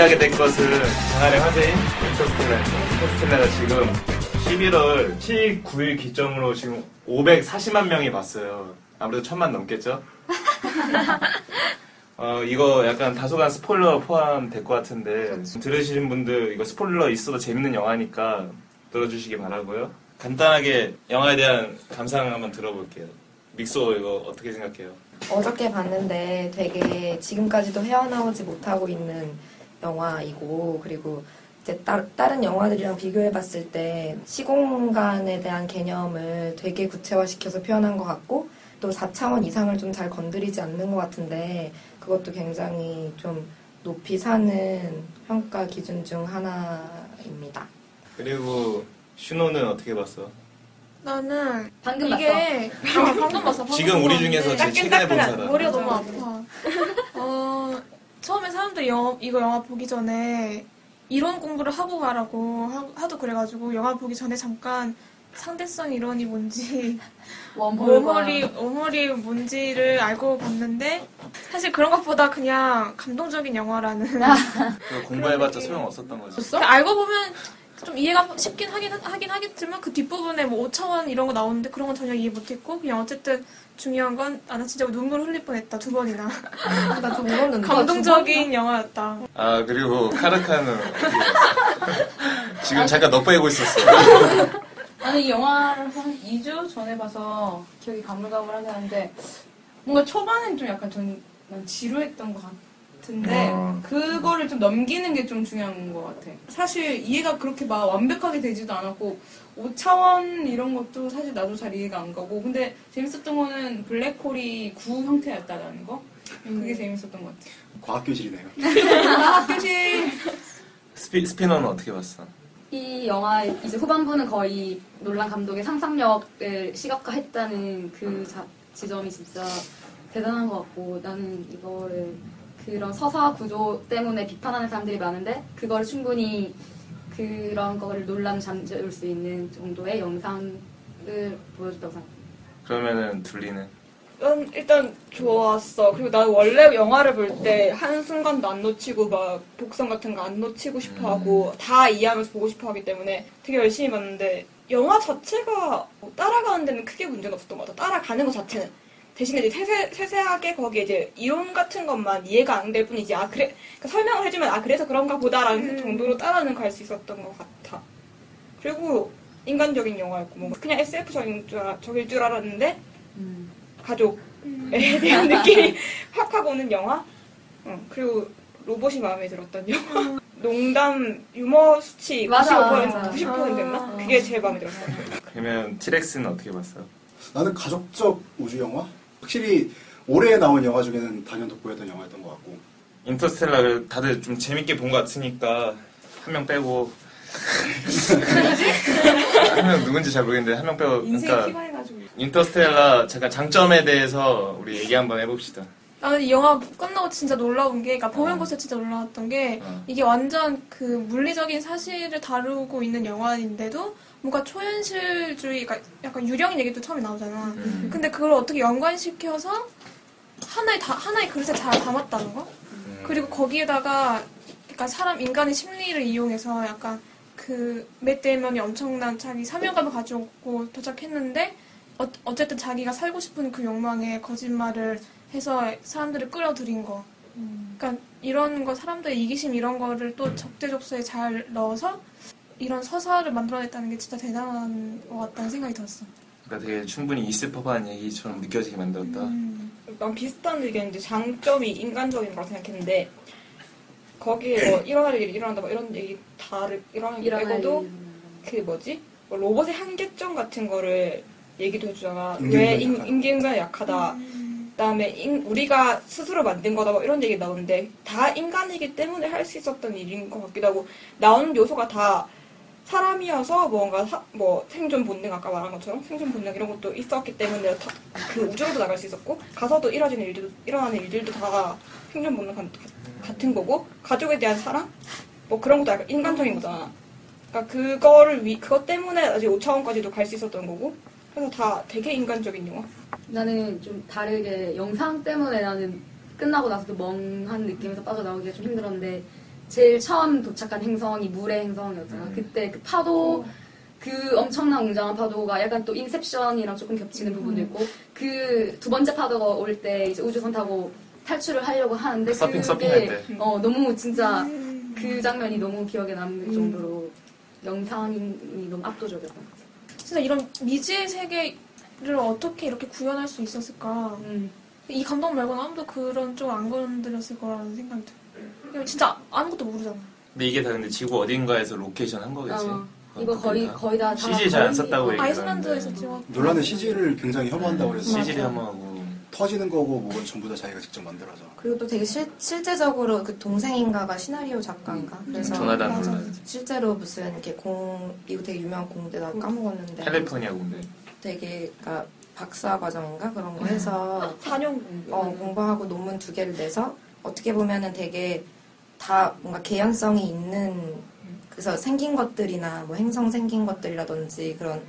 얘기하게 될 것은 장안의 화제인 인터스텔라입니다. 인터스텔라가 지금 11월 7, 9일 기점으로 지금 540만 명이 봤어요. 아무래도 천만 넘겠죠? 어, 이거 약간 다소간 스포일러 포함될 것 같은데 들으시는 분들 이거 스포일러 있어도 재밌는 영화니까 들어주시기 바라고요. 간단하게 영화에 대한 감상 한번 들어볼게요. 믹소 이거 어떻게 생각해요? 어저께 봤는데 되게 지금까지도 헤어나오지 못하고 있는 영화이고 그리고 이제 따, 다른 영화들이랑 비교해 봤을 때 시공간에 대한 개념을 되게 구체화시켜서 표현한 것 같고 또 4차원 이상을 좀 잘 건드리지 않는 것 같은데 그것도 굉장히 좀 높이 사는 평가 기준 중 하나입니다. 그리고 슈노는 어떻게 봤어? 나는 방금 이게 어, 방금 봤어. 방금 지금 우리 봤는데 중에서 제일 최근에 본 사람 머리가 너무 아파. 어 처음에 사람들이 영화, 이거 영화 보기 전에 이론 공부를 하고 가라고 하, 하도 그래가지고 영화 보기 전에 잠깐 상대성 이론이 뭔지 워머리 워머리 뭔지를 알고 봤는데 사실 그런 것보다 그냥 감동적인 영화라는. 공부해봤자 소용 없었던 거지 그냥 알고 보면 좀 이해가 쉽긴 하긴, 하긴 하겠지만 그 뒷부분에 뭐 5차원 이런 거 나오는데 그런 건 전혀 이해 못했고 그냥 어쨌든 중요한 건 아 나 진짜 눈물 흘릴 뻔 했다 두 번이나 나좀 울었는데 감동적인 영화였다 아 그리고 카르카는? 지금 잠깐 넉보이고 있었어 나는 이 영화를 한 2주 전에 봐서 기억이 가물가물하긴 한데 뭔가 초반엔 좀 약간 전, 난 지루했던 것 같은데 어. 그거를 좀 넘기는 게 좀 중요한 것 같아. 사실 이해가 그렇게 막 완벽하게 되지도 않았고 5차원 이런 것도 사실 나도 잘 이해가 안 가고 근데 재밌었던 거는 블랙홀이 구 형태였다라는 거 그게 재밌었던 것 같아. 과학교실이네요. 학교실 스피, 스피너는 어떻게 봤어? 이 영화 이제 후반부는 거의 놀란 감독의 상상력을 시각화했다는 그 자- 지점이 진짜 대단한 것 같고 나는 이거를 그런 서사 구조 때문에 비판하는 사람들이 많은데 그거를 충분히 그런 거를 논란을 잠재울 수 있는 정도의 영상을 보여줬다고 생각합니다. 그러면은 둘리는 난 일단 좋았어. 그리고 나 원래 영화를 볼 때 한순간도 안 놓치고 막 복선 같은 거 안 놓치고 싶어 하고 다 이해하면서 보고 싶어 하기 때문에 되게 열심히 봤는데 영화 자체가 뭐 따라가는 데는 크게 문제는 없었던 것 같아. 따라가는 것 자체는. 대신에 이제 세세, 세세하게 거기에 이제 이론 같은 것만 이해가 안 될 뿐이지. 아, 그래. 그러니까 설명을 해주면 아, 그래서 그런가 보다라는 정도로 따라는 갈 수 있었던 것 같아. 그리고 인간적인 영화였고, 뭔가 그냥 SF적인 줄, 알- 적일 줄 알았는데, 가족에 대한 느낌이 확 하고 오는 영화. 어, 그리고 로봇이 마음에 들었던 영화. 농담 유머 수치 95% 맞아, 맞아. 90%였나? 그게 제일 마음에 들었어요. 그러면 티렉스는 어떻게 봤어? 나는 가족적 우주 영화? 확실히 올해 나온 영화 중에는 단연 돋보였던 영화였던 것 같고. 인터스텔라를 다들 좀 재밌게 본 것 같으니까 한 명 빼고. 한 명 누군지 잘 모르겠는데 한 명 빼고 인생 그러니까 피곤해가지고. 인터스텔라 잠깐 장점에 대해서 우리 얘기 한번 해봅시다. 나는 이 영화 끝나고 진짜 놀라운 게, 그러니까 보면 볼수록 진짜 놀라웠던 게, 어. 이게 완전 그 물리적인 사실을 다루고 있는 영화인데도, 뭔가 초현실주의, 그러니까 약간 유령 얘기도 처음에 나오잖아. 음. 근데 그걸 어떻게 연관시켜서 하나의 다, 하나의 그릇에 잘 담았다는 거? 음. 그리고 거기에다가, 그러니까 사람, 인간의 심리를 이용해서 약간 그, 맷 데이먼이 엄청난 자기 사명감을 가지고 도착했는데, 어, 어쨌든 자기가 살고 싶은 그 욕망에 거짓말을 해서 사람들을 끌어들인 거. 그러니까 이런 거 사람들의 이기심 이런 거를 또 적재적소에 잘 넣어서 이런 서사를 만들어냈다는 게 진짜 대단한 것 같다는 생각이 들었어. 그러니까 되게 충분히 있을 법한 얘기처럼 느껴지게 만들었다 음. 난 비슷한 의견인데 장점이 인간적인 거라 생각했는데 거기에 뭐 일어날 일이 일어난다 뭐 이런 얘기 다 일어나는 게 일어날 빼고도 일은 그 뭐지 뭐 로봇의 한계점 같은 거를 얘기도 해주잖아 왜 인. 인간이 약하다 그다음에 인- 우리가 스스로 만든 거다 뭐 이런 얘기 나오는데 다 인간이기 때문에 할 수 있었던 일인 것 같기도 하고 나오는 요소가 다 사람이어서 뭔가 사- 뭐 생존 본능 아까 말한 것처럼 생존 본능 이런 것도 있었기 때문에 다- 그 우주로도 나갈 수 있었고 가서도 일어지는 일들도 일어나는 일들도 다 생존 본능 같- 같은 거고 가족에 대한 사랑 뭐 그런 것도 약간 인간적인 거잖아. 그러니까 그거를 위 그것 때문에 아직 5차원까지도 갈 수 있었던 거고 그래서 다 되게 인간적인 영화. 나는 좀 다르게 영상 때문에 나는 끝나고 나서도 멍한 느낌에서 빠져나오기가 좀 힘들었는데 제일 처음 도착한 행성이 물의 행성이었잖아. 음. 그때 그 파도 그 엄청난 웅장한 파도가 약간 또 인셉션이랑 조금 겹치는 부분도 있고 그 두 번째 파도가 올 때 이제 우주선 타고 탈출을 하려고 하는데 서핑, 그게 서핑할 때. 어 너무 진짜 그 장면이 너무 기억에 남을 정도로 영상이 너무 압도적이었던 것 같아. 진짜 이런 미지의 세계를 어떻게 이렇게 구현할 수 있었을까? 음. 이 감독 말고는 아무도 그런 쪽 안 건드렸을 거라는 생각이 들어요. 진짜 아무것도 모르잖아. 근데 이게 다 근데 지구 어딘가에서 로케이션 한 거겠지. 어, 이거 거의 거의 다 CG 잘 안 썼다고 어, 얘기- 아이슬란드에서 찍었. 놀란은 CG를 굉장히 혐오한다고 그래서 CG를 한번 하고. 터지는 거고 뭐건 전부 다 자기가 직접 만들어서. 그리고 또 되게 실, 실제적으로 그 동생인가가 시나리오 작가인가? 그래서 조나단 맞아. 실제로 무슨 이렇게 공, 이거 되게 유명한 공대 나 까먹었는데. 캘리포니아 공대. 되게, 그니까 박사 과정인가? 그런 거 해서 단연 공부. 어, 공부하고 논문 두 개를 내서 어떻게 보면은 되게 다 뭔가 개연성이 있는 그래서 생긴 것들이나 뭐 행성 생긴 것들이라든지 그런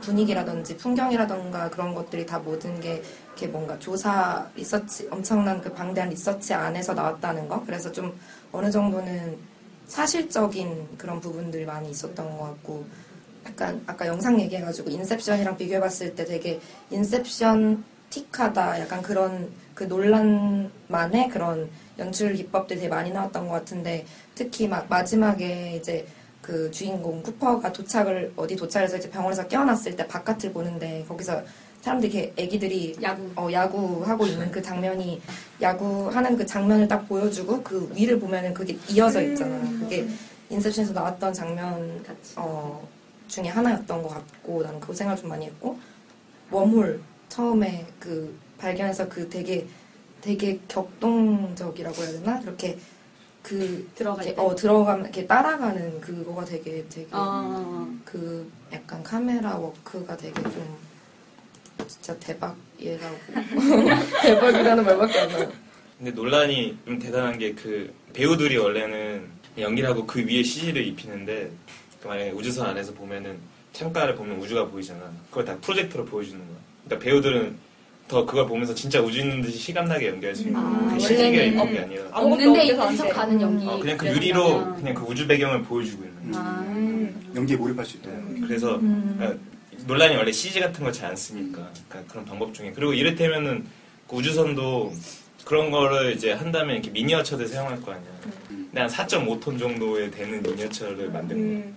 분위기라든지 풍경이라던가 그런 것들이 다 모든 게 이렇게 뭔가 조사 리서치 엄청난 그 방대한 리서치 안에서 나왔다는 거? 그래서 좀 어느 정도는 사실적인 그런 부분들이 많이 있었던 것 같고 약간 아까 영상 얘기해가지고 인셉션이랑 비교해봤을 때 되게 인셉션 틱하다 약간 그런 그 논란만의 그런 연출 기법들이 되게 많이 나왔던 것 같은데 특히 막 마지막에 이제 그 주인공 쿠퍼가 도착을 어디 도착해서 이제 병원에서 깨어났을 때 바깥을 보는데 거기서 사람들이 이렇게 애기들이 야구. 어, 야구하고 있는 그 장면이 야구하는 그 장면을 딱 보여주고 그 위를 보면은 그게 이어져 있잖아. 그게 인셉션에서 나왔던 장면 같이. 어, 중에 하나였던 것 같고 나는 그 생각을 좀 많이 했고 웜홀 처음에 그 발견해서 그 되게 되게 격동적이라고 해야 되나 그렇게 그 이렇게, 때? 어 들어가면 이렇게 따라가는 그거가 되게 되게 아, 그 약간 카메라 워크가 되게 좀 진짜 대박이라고 대박이라는 말밖에 안 나요. 근데 논란이 좀 대단한 게 그 배우들이 원래는 연기를 하고 그 위에 CG를 입히는데 그 만약에 우주선 안에서 보면은 창가를 보면 우주가 보이잖아. 그걸 다 프로젝터로 보여주는 거야. 그러니까 배우들은 더 그걸 보면서 진짜 우주 있는 듯이 실감나게 연기할 수 있는 아, 거야. 그 CG가 입힌 게 없- 아니라. 없는데 있는 안척 돼. 가는 연기. 어, 그냥 그 유리로 그냥- 그냥 그 우주 배경을 보여주고 있는. 아, 연기에 몰입할 수 있도록. 그래서 음. 그러니까 논란이 원래 CG 같은 걸 잘 안 쓰니까 그러니까 그런 방법 중에 그리고 이를테면은 그 우주선도 그런 거를 이제 한다면 이렇게 미니어처들 사용할 거 아니야. 근데 한 4.5톤 정도에 되는 미니어처를 만든 거야.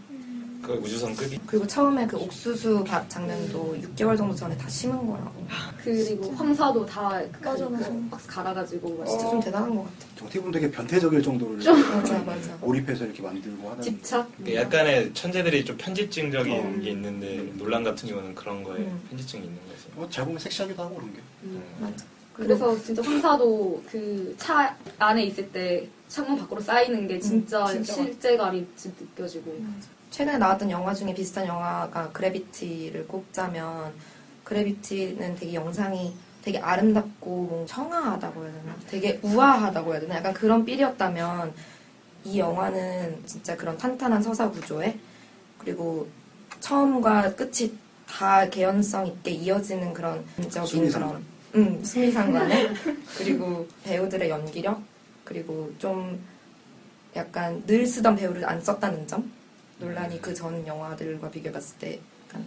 음. 그 우주선 급이. 그리고 처음에 그 옥수수 밭 장면도 6개월 정도 전에 다 심은 거라고. 그리고 황사도 다 맞아, 맞아. 박스 갈아가지고 막 진짜 좀 대단한 것 같아. 어떻게 보면 되게 변태적일 정도로 맞아 맞아. 몰입해서 이렇게 만들고 하는. 집착. 그 약간의 천재들이 좀 편집증적인 어. 게 있는데 논란 같은 경우는 그런 거에 음. 편집증이 있는 거지. 어, 잘 보면 섹시하기도 하고 그런 게. 맞아. 그래서 진짜 황사도 그 차 안에 있을 때 창문 밖으로 쌓이는 게 진짜, 진짜 실제감이 느껴지고. 최근에 나왔던 영화 중에 비슷한 영화가 그래비티를 꼽자면 그래비티는 되게 영상이 되게 아름답고 뭐 청아하다고 해야 되나? 되게 우아하다고 해야 되나? 약간 그런 삘이었다면 이 영화는 진짜 그런 탄탄한 서사 구조에 그리고 처음과 끝이 다 개연성 있게 이어지는 그런 적인. 그런 음, 수미상관에 그리고 배우들의 연기력 그리고 좀 약간 늘 쓰던 배우를 안 썼다는 점 논란이 그 전 영화들과 비교해봤을 때 약간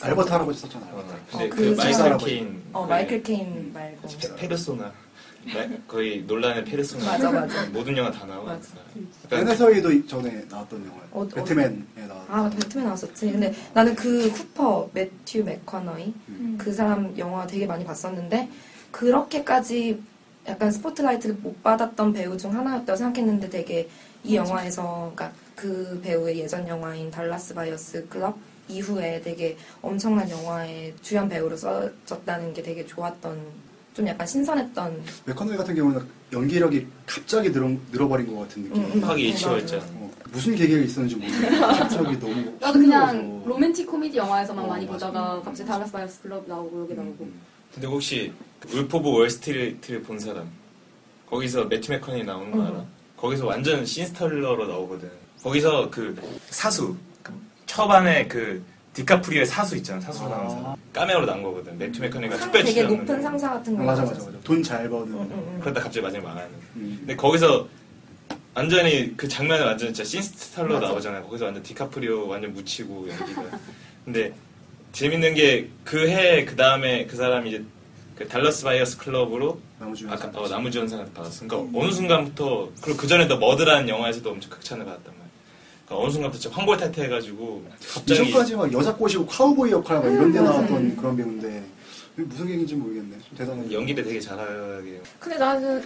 알버트 할아버지 썼잖아. 어, 알버트. 근데 어, 그, 그 마이클 사람- 케인. 어 그 마이클 케인 말고 페- 페르소나. 마- 거의 놀란의 페르소나. 맞아, 맞아. 모든 영화 다 나와. 맞아. 그러니까 베네서이도 전에 나왔던 영화. 어, 어. 배트맨에 나왔던. 아 배트맨 나왔었지 근데 나는 그 쿠퍼 매튜 맥커너이 음. 그 사람 영화 되게 많이 봤었는데 그렇게까지 약간 스포트라이트를 못 받았던 배우 중 하나였다고 생각했는데 되게 이 영화에서 그러니까 그 배우의 예전 영화인 달라스 바이어스 클럽 이후에 되게 엄청난 영화의 주연 배우로 써졌다는 게 되게 좋았던 좀 약간 신선했던 맥커너이 같은 경우는 연기력이 갑자기 늘어, 늘어버린 것 같은 느낌. 음, 음. 급하게 음, 이치워있잖아. 어, 무슨 계기가 있었는지 모르겠는데 갑자기 너무 나도 그냥 힘들어서. 로맨틱 코미디 영화에서만 어, 많이 맞아. 보다가 갑자기 달라스 바이어스 클럽 나오고 여기 음, 나오고. 음. 근데 혹시 울프 오브 월스트리트를 본 사람 거기서 매튜 맥커니 나오는 거 알아? 음. 거기서 완전 scene stealer로 나오거든. 거기서 그 사수 초반에 그 디카프리오의 사수 있잖아 사수로 나온 아. 사람 카메오로 나온 거거든 매튜 맥커니가 상 특별 되게 출연하는 높은 거. 상사 같은 거 맞아 맞아. 맞아. 돈 잘 버는. 응, 응, 응. 그러다 갑자기 마지막에 망하는 음. 근데 거기서 완전히 그 장면에 완전 진짜 scene stealer로 맞아. 나오잖아요 거기서 완전 디카프리오 완전 묻히고 연기가 근데 재밌는 게 그 해 그 다음에 그 사람이 이제 그 달러스 바이어스 클럽으로 남우주연. 아까 어, 남우주연상을 받았어. 그러니까 어느 순간부터 그리고 그 전에도 머드라는 영화에서도 엄청 극찬을 받았단 말이야. 그러니까 어느 순간부터 진짜 환골탈태해가지고 갑자기 이전까지 막 여자 꼬시고 카우보이 역할 막 이런 데 맞아. 나왔던 그런 배우인데 이게 무슨 얘기인지 모르겠네. 좀 대단해. 연기를 되게 잘하게. 근데 나는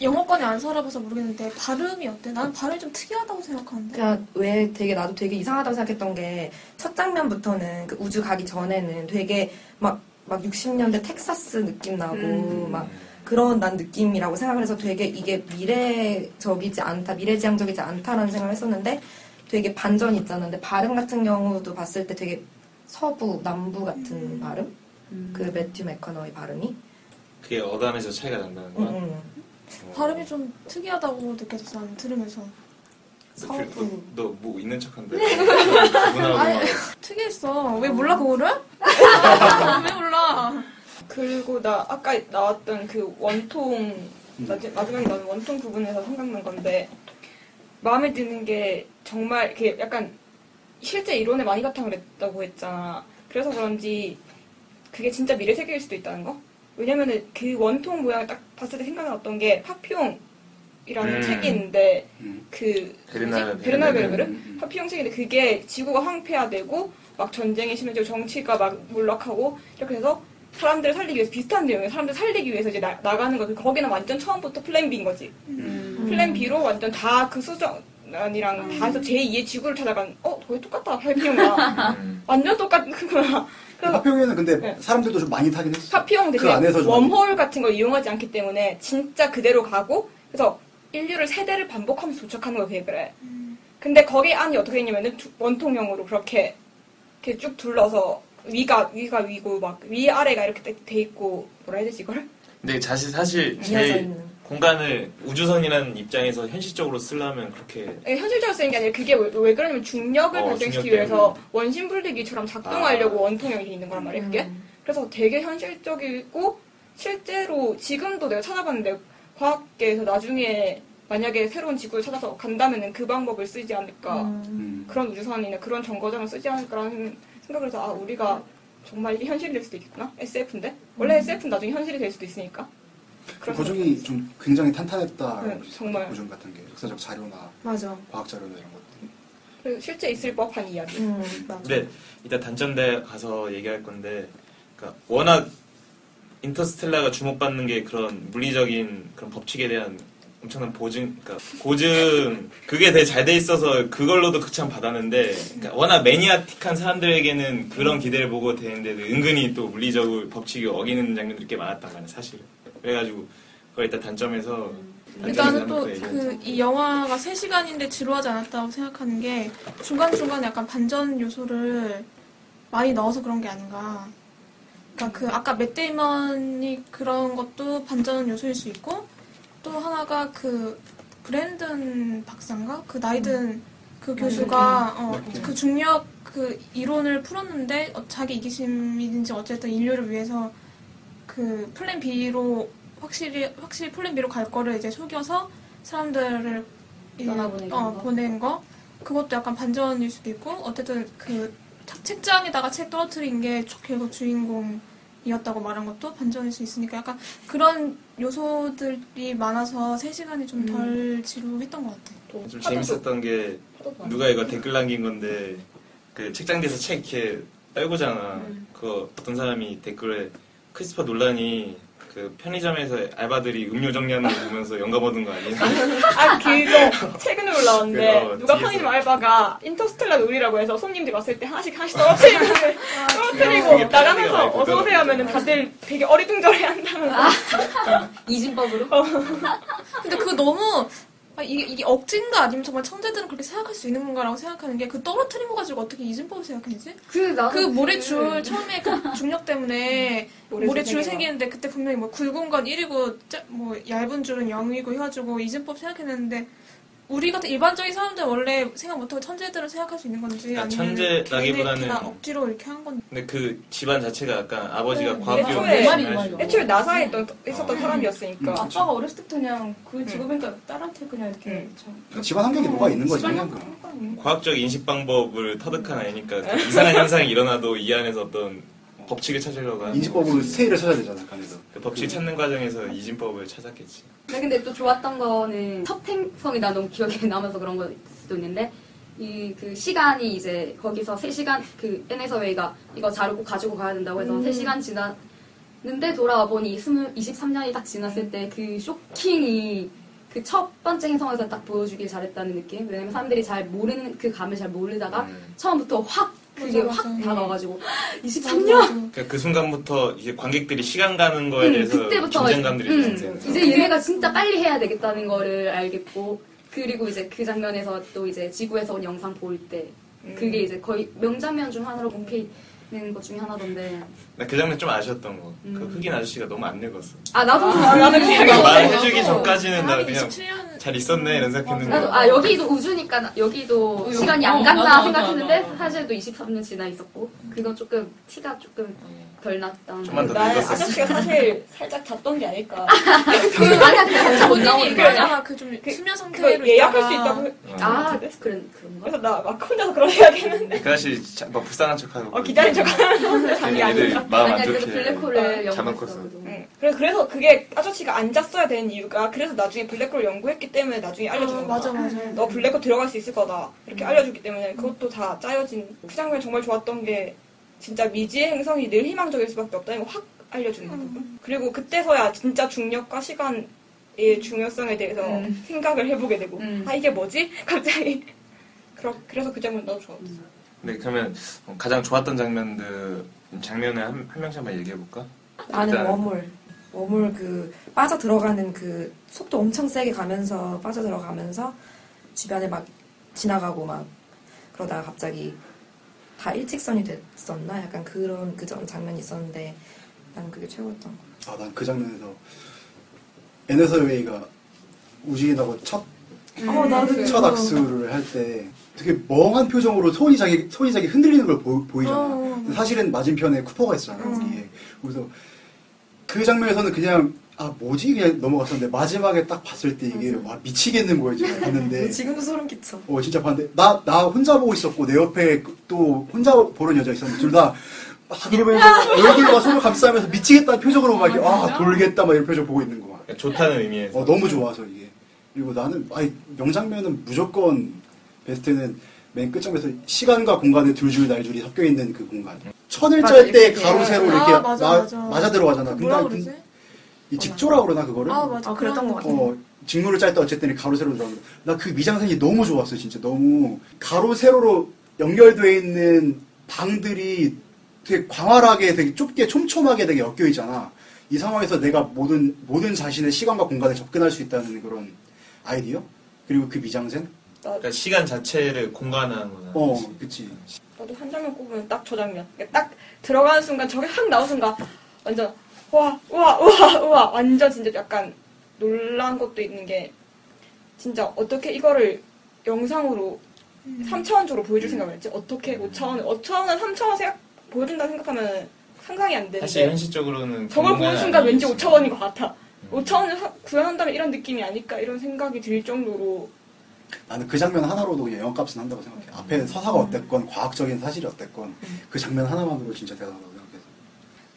영어권에 안 살아봐서 모르겠는데 발음이 어때? 나는 발음이 좀 특이하다고 생각하는데. 그냥 왜 되게 나도 되게 이상하다고 생각했던 게 첫 장면부터는 그 우주 가기 전에는 되게 막 막 60년대 텍사스 느낌 나고 음. 막 그런 난 느낌이라고 생각을 해서 되게 이게 미래적이지 않다 미래지향적이지 않다라는 생각을 했었는데 되게 반전이 있잖아 근데 발음 같은 경우도 봤을 때 되게 서부 남부 같은 발음 그 매튜 맥커너의 발음이 그게 어감에서 차이가 난다는 응, 거야. 응. 발음이 좀 특이하다고 느껴졌어, 나는 들으면서. 서부 너뭐 있는 척한데. 구분하고 아니, 막. 특이했어. 왜 몰라, 그거를? 왜 몰라? 그리고 나 아까 나왔던 그 원통 마지- 마지막에 나온 원통 부분에서 생각난 건데 마음에 드는 게 정말 이렇게 약간 실제 이론에 많이 바탕을 했다고 했잖아. 그래서 그런지 그게 진짜 미래 세계일 수도 있다는 거? 왜냐면은 그 원통 모양을 딱 봤을 때 생각났던 게 파피용이라는 음. 책이 있는데 음. 그 베르나르 베르베르 음, 음. 파피용 책인데 그게 지구가 황폐화되고 막 전쟁이 심해지고 정치가 막 몰락하고 이렇게 해서 사람들을 살리기 위해서 비슷한 내용이에요. 사람들 살리기 위해서 이제 나, 나가는 거지. 거기는 완전 처음부터 플랜 B인 거지. 플랜 B로 완전 다 그 수정안이랑 다 해서 제2의 지구를 찾아간 어 거의 똑같다 파피용이랑 음. 완전 똑같은 거야. 그래서 파평에는 근데 네. 사람들도 좀 많이 타긴 했어. 파피용 그 대신 안에서 좀 웜홀 같은 걸 이용하지 않기 때문에 진짜 그대로 가고 그래서 인류를 세대를 반복하면서 도착하는 거야 그게 그래. 근데 거기 안이 어떻게 되냐면은 두- 원통형으로 그렇게 이렇게 쭉 둘러서 위가 위가 위고 막 위 아래가 이렇게 돼- 돼 있고 뭐라 해야 되지 이걸? 근데 사실 사실 이어져 제 있는 공간을 우주선이라는 입장에서 현실적으로 쓰려면 그렇게 예, 현실적으로 쓰는 게 아니라 그게 왜, 왜 그러냐면 중력을 어, 발생시키기 중력 위해서 때문에. 원심불리기처럼 작동하려고 아. 원통형이 돼 있는 거란 말이에요 그게. 음. 그래서 되게 현실적이고 실제로 지금도 내가 찾아봤는데 과학계에서 나중에 만약에 새로운 지구를 찾아서 간다면은 그 방법을 쓰지 않을까 음. 그런 우주선이나 그런 정거장을 쓰지 않을까라는 생각을 해서 아 우리가 정말 이게 현실이 될 수도 있겠구나? SF인데? 원래 SF는 나중에 현실이 될 수도 있으니까. 그런 고증이 좀 굉장히 탄탄했다. 네, 정말. 고증 같은 게. 역사적 자료나 맞아. 과학 자료나 이런 것들. 그래서 실제 있을 법한 이야기. 음, 근데 이따 단점대 가서 얘기할 건데, 그러니까 워낙 인터스텔라가 주목받는 게 그런 물리적인 그런 법칙에 대한 엄청난 보증, 그러니까 고증 그게 되게 잘 돼 있어서 그걸로도 극찬 받았는데, 그러니까 워낙 매니아틱한 사람들에게는 그런 기대를 보고 되는데 은근히 또 물리적으로 법칙이 어기는 장면들이 꽤 많았단 말이야 사실. 그래가지고 그걸 일단 단점에서. 일단은 또 그 이 영화가 3시간인데 지루하지 않았다고 생각하는 게 중간중간에 약간 반전 요소를 많이 넣어서 그런 게 아닌가. 그러니까 그 아까 맷 데이먼이 그런 것도 반전 요소일 수 있고 또 하나가 그 브랜든 박사인가? 그 나이든 그 교수가 어, 그 중력 그 이론을 풀었는데 어, 자기 이기심이든지 어쨌든 인류를 위해서 그 플랜 B로 확실히 확실히 플랜 B로 갈 거를 이제 속여서 사람들을 이- 어, 거. 보낸 거 그것도 약간 반전일 수도 있고 어쨌든 그 차- 책장에다가 책 떨어뜨린 게 주- 결국 주인공 이었다고 말한 것도 반전일 수 있으니까 약간 그런 요소들이 많아서 3시간이 좀 덜 지루했던 것 같아. 좀 재밌었던 게 누가 이거 댓글 남긴 건데 그 책장 뒤에서 책 이렇게 떨구잖아. 그 어떤 사람이 댓글에 크리스토퍼 놀란이 그 편의점에서 알바들이 음료 정리하는 거 보면서 영감 얻은 거 아니야? 아 그거 최근에 올라왔는데 그, 어, 누가 뒤에서. 편의점 알바가 인터스텔라 놀이라고 해서 손님들이 왔을 때 하나씩 하나씩 떨어뜨리면 떨어뜨리고 그게 나가면서 어서 오세요 하면은 다들 되게 어리둥절해 한다면서 이진법으로? 근데 그거 너무 아, 이게, 이게 억진가 아니면 정말 천재들은 그렇게 생각할 수 있는 건가라고 생각하는 게 그 떨어뜨린 거 가지고 어떻게 이진법을 생각했지? 그 그 모래줄 처음에 그 중력 때문에 모래줄. 생기는데 그때 분명히 뭐 굵은 건 1이고 뭐 얇은 줄은 0이고 해가지고 이진법 생각했는데 우리 같은 일반적인 사람들은 원래 생각 못하고 천재들을 생각할 수 있는 건지 아, 아니면 천재라기보다는- 걔네- 걔가 억지로 이렇게 한 건지 근데 그 집안 자체가 약간 아버지가 네, 애초에- 열심히 말이 하시고. 맞아. 애초에 나사에 있던, 있었던 사람이었으니까. 아빠가 어렸을 때부터 그냥 그 직업이니까 딸한테 그냥 이렇게 참 집안 환경에 뭐가 있는 거지. 집안 그냥. 과학적 인식 방법을 터득한 아이니까 그 이상한 현상이 일어나도 이 안에서 어떤 법칙을 찾으려고 하는 인지법으로 세일을 찾아야 되잖아, 간에서. 그 법칙 찾는 과정에서 이진법을 찾았겠지. 네, 근데 또 좋았던 거는 서탱성이 나 너무 기억에 남아서 그런 걸 수도 있는데 이 그 시간이 이제 거기서 3시간 그 N에서 웨이가 이거 자료 꼭 가지고 가야 된다고 해서 3시간 지났는데 돌아와 보니 20, 23년이 딱 지났을 때 그 쇼킹이 그 첫 번째 행성에서 딱 보여주길 잘했다는 느낌 왜냐면 사람들이 잘 모르는 그 감을 잘 모르다가 음. 처음부터 확 그게 확 맞아. 다가와가지고 맞아, 23년 맞아. 그러니까 그 순간부터 이제 관객들이 시간 가는 거에 음, 대해서 그때부터 긴장감들이 음, 생겨요. 이제 얘네가 진짜 빨리 해야 되겠다는 거를 알겠고 그리고 이제 그 장면에서 또 이제 지구에서 온 영상 볼 때 그게 이제 거의 명장면 중 하나로 꼽히는 것 중에 하나던데 나그 장면 좀 아쉬웠던 거. 그 음. 흑인 아저씨가 너무 안 늙었어. 아 나도 나는 기억이 그안말 나. 해주기 전까지는 나한 그냥 27년 잘 있었네 이런 생각했는데 나도 아 여기도 우주니까 나- 여기도 여기- 시간이 어, 안 갔나 맞아, 생각했는데 맞아, 맞아. 사실 또 23년 지나 있었고 그건 조금 티가 조금 덜 났던 좀만 더 나의 늙었었어. 아저씨가 사실 살짝 잤던 게 아닐까. 그 아니야 그냥 본인이 나오는 얘기하잖아 그좀 그- 수면 그거 상태로 예약할 수 있다고. 어. 아 그런 그런 거 그래서 나 막 혼자서 그런 이야기했는데. 그 아저씨 참- 막 불쌍한 척하고. 어, 기다린 척 하면서 애들 아니까. 마음 안 아니야 좋게. 블랙홀을 자막 연구했어 컸어. 그래도. 응. 그래서, 그래서 그게 아저씨가 안 잤어야 되는 이유가 그래서 나중에 블랙홀 연구했기 때문에 나중에 알려주는 어, 거야. 맞아 맞아 너 블랙홀 들어갈 수 있을 거다. 이렇게 알려주기 때문에 그것도 다 짜여진. 그 장면이 정말 좋았던 게 진짜 미지의 행성이 늘 희망적일 수밖에 없다는 걸 확 알려주는 부분. 그리고 그때서야 진짜 중력과 시간의 중요성에 대해서 음. 생각을 해보게 되고 음. 아 이게 뭐지? 갑자기. 그러, 그래서 그 장면 나도 좋았어. 네 그러면 가장 좋았던 장면들 장면을 한, 한 명씩 한번 얘기해 볼까? 나는 일단- 워물. 워물 그 빠져 들어가는 그 속도 엄청 세게 가면서 빠져 들어가면서 주변에 막 지나가고 막 그러다가 갑자기 다 일직선이 됐었나? 약간 그런 그 장- 장면이 있었는데 나는 그게 최고였던 거. 아, 난 그 장면에서 에너서 웨이가 우주인하고 첫, 어, 나도 첫 악수를 할 때 되게 멍한 표정으로 손이 자기, 손이 자기 흔들리는 걸 보, 보이잖아. 어. 근데 사실은 맞은편에 쿠퍼가 있었잖아, 거기에. 그래서 그 장면에서는 그냥 아 뭐지? 그냥 넘어갔었는데 마지막에 딱 봤을 때 이게 와 미치겠는 거예요 지금 봤는데. 지금도 소름 끼쳐. 어 진짜 봤는데. 나 나 혼자 보고 있었고 내 옆에 그- 또 혼자 보는 여자 있었는데 둘다 막 이러면서 얼굴과 손을 감싸면서 미치겠다는 표정으로 막 이렇게 아 돌겠다 막 이런 표정 보고 있는 거 막. 좋다는 의미에서. 어 너무 좋아서 이게. 그리고 나는 아이 명장면은 무조건 베스트는 맨 끝장에서 시간과 공간의 둘줄 날줄이 섞여 있는 그 공간. 천을 맞아, 짤 때 이렇게. 가로 세로 이렇게 아, 맞아, 마- 맞아. 맞아 들어가잖아. 그 뭐라 근데 그러지? 이 직조라 그러나 그거를? 아 맞아. 아, 그랬던 것 같아. 어, 직무를 짤 때 어쨌든 이 가로 세로 들어가는 나그 미장센이 너무 좋았어 진짜. 너무 가로 세로로 연결되어 있는 방들이 되게 광활하게 되게 좁게 촘촘하게 되게 엮여 있잖아. 이 상황에서 내가 모든 모든 자신의 시간과 공간에 접근할 수 있다는 그런 아이디어? 그리고 그 미장센 그러니까 시간 자체를 공간화한 거잖아. 어 그치 나도 한 장면 꼽으면 딱 저 장면. 그러니까 딱 들어가는 순간 저게 확 나오는 순간 완전 와, 우와, 우와, 우와. 완전 진짜 약간 놀란 것도 있는 게 진짜 어떻게 이거를 영상으로 3차원적으로 보여줄 생각을 했지? 어떻게 5차원, 5차원은 3차원 생각, 보여준다 생각하면 상상이 안 되는데 사실 현실적으로는 저걸 그 보는 순간 왠지 아니겠지. 5차원인 것 같아. 음. 5차원을 구현한다면 이런 느낌이 아닐까 이런 생각이 들 정도로 나는 그 장면 하나로도 영값은 한다고 생각해. 앞에 서사가 어땠건 과학적인 사실이 어땠건 그 장면 하나만으로 진짜 대단하다고 생각해서.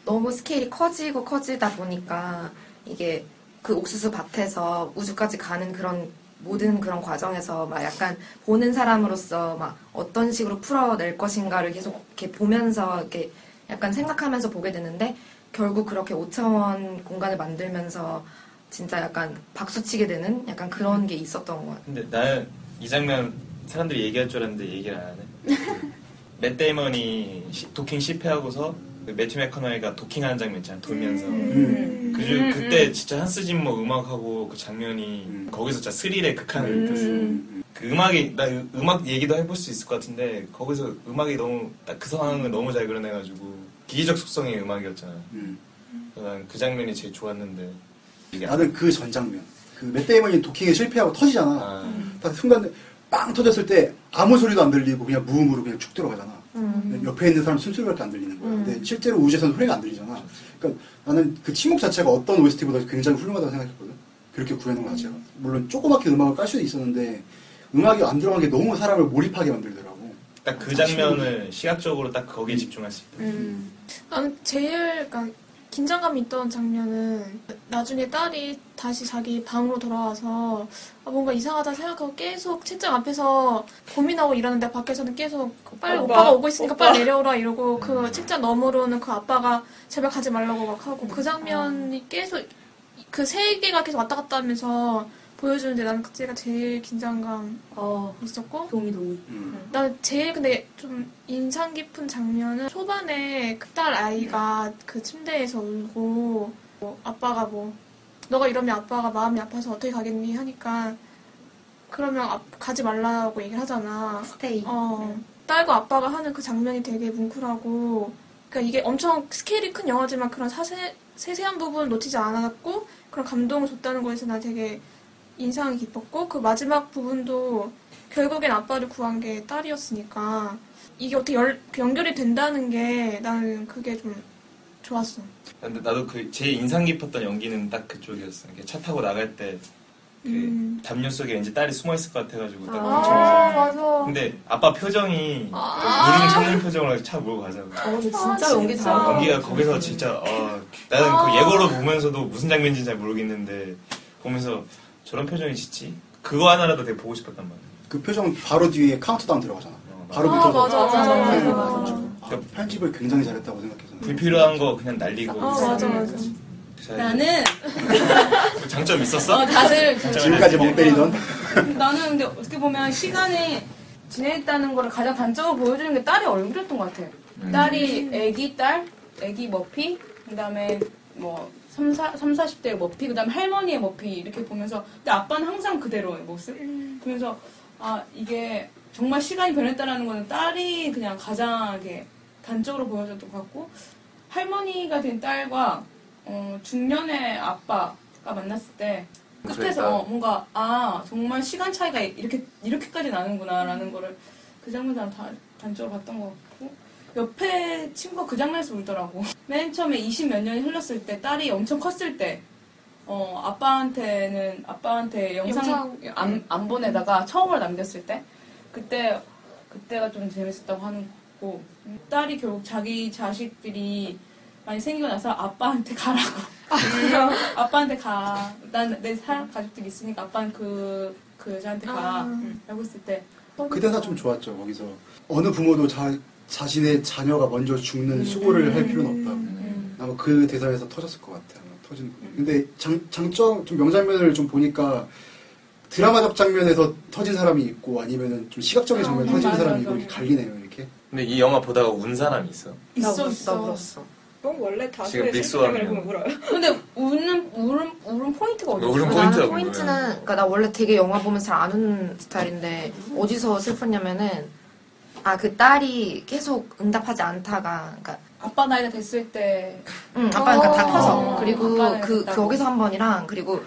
너무 스케일이 커지고 커지다 보니까 이게 그 옥수수 밭에서 우주까지 가는 그런 모든 그런 과정에서 막 약간 보는 사람으로서 막 어떤 식으로 풀어낼 것인가를 계속 이렇게 보면서 이렇게 약간 생각하면서 보게 되는데 결국 그렇게 5차원 공간을 만들면서 진짜 약간 박수치게 되는 약간 그런 게 있었던 것 같아요. 근데 나는 이 장면 사람들이 얘기할 줄 알았는데 얘기를 안 하네. 맷 데이먼이 시- 도킹 실패하고서 그 매튜 맥커너이가 도킹하는 장면 있잖아 돌면서. 음. 그 음, 그때 진짜 한스 짐머 음악하고 그 장면이 음. 거기서 진짜 스릴의 극한을 음. 느꼈어. 음. 그 음악이 나 음- 음악 얘기도 해볼 수 있을 것 같은데 거기서 음악이 너무 딱 그 상황을 너무 잘 그려내가지고 기기적 속성의 음악이었잖아. 음. 난 그 장면이 제일 좋았는데 나는 그 전 장면 그맷 데이먼이 도킹에 실패하고 터지잖아. 아, 딱 순간 빵 터졌을 때 아무 소리도 안 들리고 그냥 무음으로 그냥 축 들어가잖아. 근데 옆에 있는 사람 숨소리밖에 안 들리는 거야. 근데 실제로 우주에서는 소리가 안 들리잖아. 그러니까 나는 그 침묵 자체가 어떤 OST보다 굉장히 훌륭하다고 생각했거든. 그렇게 구해놓은 것 자체가. 물론 조그맣게 음악을 깔 수도 있었는데 음악이 안 들어간 게 너무 사람을 몰입하게 만들더라고. 딱 그 장면을 시각적으로 딱 거기에 집중할 수 있다. 나는 제일 그러니까 긴장감 있던 장면은 나중에 딸이 다시 자기 방으로 돌아와서 아, 뭔가 이상하다 생각하고 계속 책장 앞에서 고민하고 일하는데 밖에서는 계속 빨리 오빠, 오빠, 가 오고 있으니까 오빠. 빨리 내려오라 이러고 그 책장 너머로는 그 아빠가 제발 가지 말라고 막 하고 그 장면이 계속 그 세 개가 계속 왔다 갔다 하면서 보여주는데 나는 그때가 제일 긴장감 어, 있었고 동의, 동의. 음. 난 제일 근데 좀 인상 깊은 장면은 초반에 그 딸 아이가 그 침대에서 울고 뭐 아빠가 뭐 너가 이러면 아빠가 마음이 아파서 어떻게 가겠니 하니까 그러면 아- 가지 말라고 얘기를 하잖아. 스테이. 어, 딸과 아빠가 하는 그 장면이 되게 뭉클하고 그러니까 이게 엄청 스케일이 큰 영화지만 그런 사세, 세세한 부분 놓치지 않았고 그런 감동을 줬다는 거에서 나 되게 인상이 깊었고 그 마지막 부분도 결국엔 아빠를 구한 게 딸이었으니까 이게 어떻게 열, 연결이 된다는 게 나는 그게 좀 좋았어. 근데 나도 그 제일 인상 깊었던 연기는 딱 그쪽이었어. 이렇게 차 타고 나갈 때 그 음. 담요 속에 왠지 딸이 숨어 있을 것 같아가지고 딱 아. 맞아. 근데 아빠 표정이 무릉 찾는 표정으로 차 몰고 가자고. 어, 진짜 아, 연기. 잘한다. 연기가 거기서 진짜 어, 나는 아. 그 예고로 보면서도 무슨 장면인지 잘 모르겠는데 보면서 저런 표정이 짓지? 그거 하나라도 되게 보고 싶었단 말이야. 그 표정 바로 뒤에 카운트다운 들어가잖아. 어, 바로 아, 밑으로 맞아, 맞아. 맞아, 네, 맞아. 아, 편집을 굉장히 잘했다고 생각해서. 불필요한 거 그냥 날리고. 아, 맞아, 맞아. 자, 나는 그 장점 있었어? 어, 다들 지금까지 멍 때리던. 나는 근데 어떻게 보면 시간이 지냈다는 거를 가장 단적으로 보여주는 게 딸의 얼굴이었던 것 같아. 딸이 애기 딸, 애기 머피, 그 다음에 뭐 3, 4, 3, 40대의 머피, 그 다음에 할머니의 머피 이렇게 보면서 근데 아빠는 항상 그대로의 모습. 보면서 아 이게 정말 시간이 변했다라는 거는 딸이 그냥 가장 단적으로 보여줬던 것 같고 할머니가 된 딸과 어, 중년의 아빠가 만났을 때 끝에서 그러니까. 어, 뭔가 아 정말 시간 차이가 이렇게 이렇게까지 나는구나라는 거를 그 장면에서 다 단적으로 봤던 것 같고 옆에 친구가 그 장면에서 울더라고 맨 처음에 20 몇 년이 흘렀을 때 딸이 엄청 컸을 때 어, 아빠한테는 아빠한테 영상, 영상. 안, 안 보내다가 처음으로 남겼을 때 그때 그때가 좀 재밌었다고 하는 거고 딸이 결국 자기 자식들이 많이 생기고 나서 아빠한테 가라고 아빠한테 가. 난 내 사랑 가족들 있으니까 아빠는 그, 그 여자한테 가. 아. 라고 했을 때. 그 대사 좀 좋았죠. 거기서 어느 부모도 자, 자신의 자녀가 먼저 죽는 수고를 할 필요는 없다고. 음. 아마 그 대사에서 터졌을 것 같아요. 터진. 근데 장, 장점 좀 명장면을 좀 보니까 드라마적 장면에서 터진 사람이 있고 아니면은 좀 시각적인 장면에 아, 터진 맞아, 사람이 맞아. 있고 이렇게 갈리네요 이렇게. 근데 이 영화 보다가 운 사람이 있어. 있어, 나, 있어. 나 울었어. 그건 원래 다수의 지금 믹스 하면. 울어요. 근데 우는, 우는, 우는 포인트가 어디 울음 있어? 포인트가 나는? 포인트는 그러니까 나 원래 되게 영화 보면 잘 안 우는 스타일인데 어디서 슬펐냐면은 아 그 딸이 계속 응답하지 않다가 그러니까 아빠 나이가 됐을 때. 응 아빠는 그러니까 다 어. 커서 그리고 아빠는 그 됐다고. 거기서 한 번이랑 그리고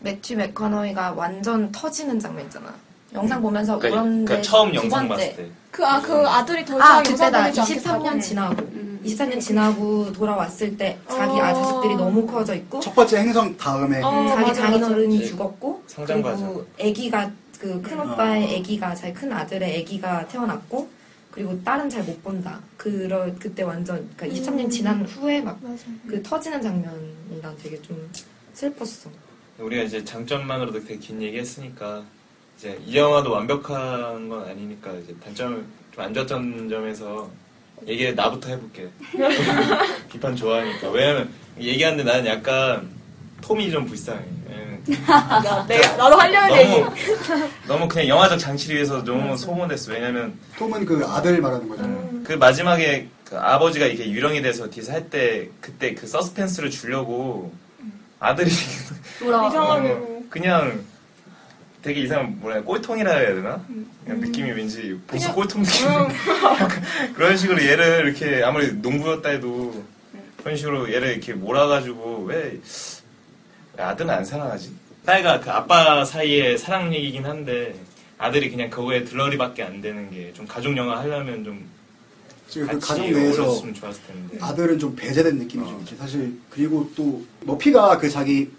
매튜 맥커너이가 완전 터지는 장면 있잖아 영상 보면서 그러니까, 울었는데 그러니까 처음 두 영상 번째. 봤을 때. 그, 아, 그 아들이 더아 이상 영상 그때다 보내지 않겠다고. 23년 지나고 24년 지나고 돌아왔을 때 자기 어. 아 자식들이 너무 커져 있고 첫 번째 행성 다음에 어. 자기 맞아, 장인어른이 맞아. 죽었고 성장 그리고 아기가 그 큰 오빠의 아기가 자기 큰 아들의 아기가 태어났고 그리고 딸은 잘 못 본다. 그러 그때 완전 그러니까 23년 지난 후에 막. 그 터지는 장면이 난 되게 좀 슬펐어. 우리가 이제 장점만으로도 되게 긴 얘기 했으니까 이제 이 영화도 완벽한 건 아니니까 이제 단점을 좀 안 좋았던 점에서 얘기 나부터 해볼게. 비판 좋아하니까 왜냐면 얘기하는데 나는 약간 톰이 좀 불쌍해. 내가, 나도 하려는 얘기. 너무 너무 그냥 영화적 장치를 위해서 너무 소모됐어. 왜냐면 톰은 그 아들 말하는 거잖아요. 그 마지막에 그 아버지가 이렇게 유령이 돼서 뒤에서 할 때 그때 그 서스펜스를 주려고 아들이 돌아. 어, 그냥 되게 이상한 뭐라 해야 꼴통이라 해야 되나? 그냥 느낌이 왠지 보수 꼴통 느낌 약간 그런 식으로 얘를 이렇게 아무리 농부였다 해도 그런 식으로 얘를 이렇게 몰아가지고 왜, 왜 아들은 안 사랑하지? 딸과 그 아빠 사이의 사랑 얘기긴 한데 아들이 그냥 그거에 들러리밖에 안 되는 게 좀 가족 영화 하려면 좀 지금 그 같이 가정 내에서 어울렸으면 좋았을 텐데. 아들은 좀 배제된 느낌이 어. 좀 있지. 사실 그리고 또 머피가 그 자기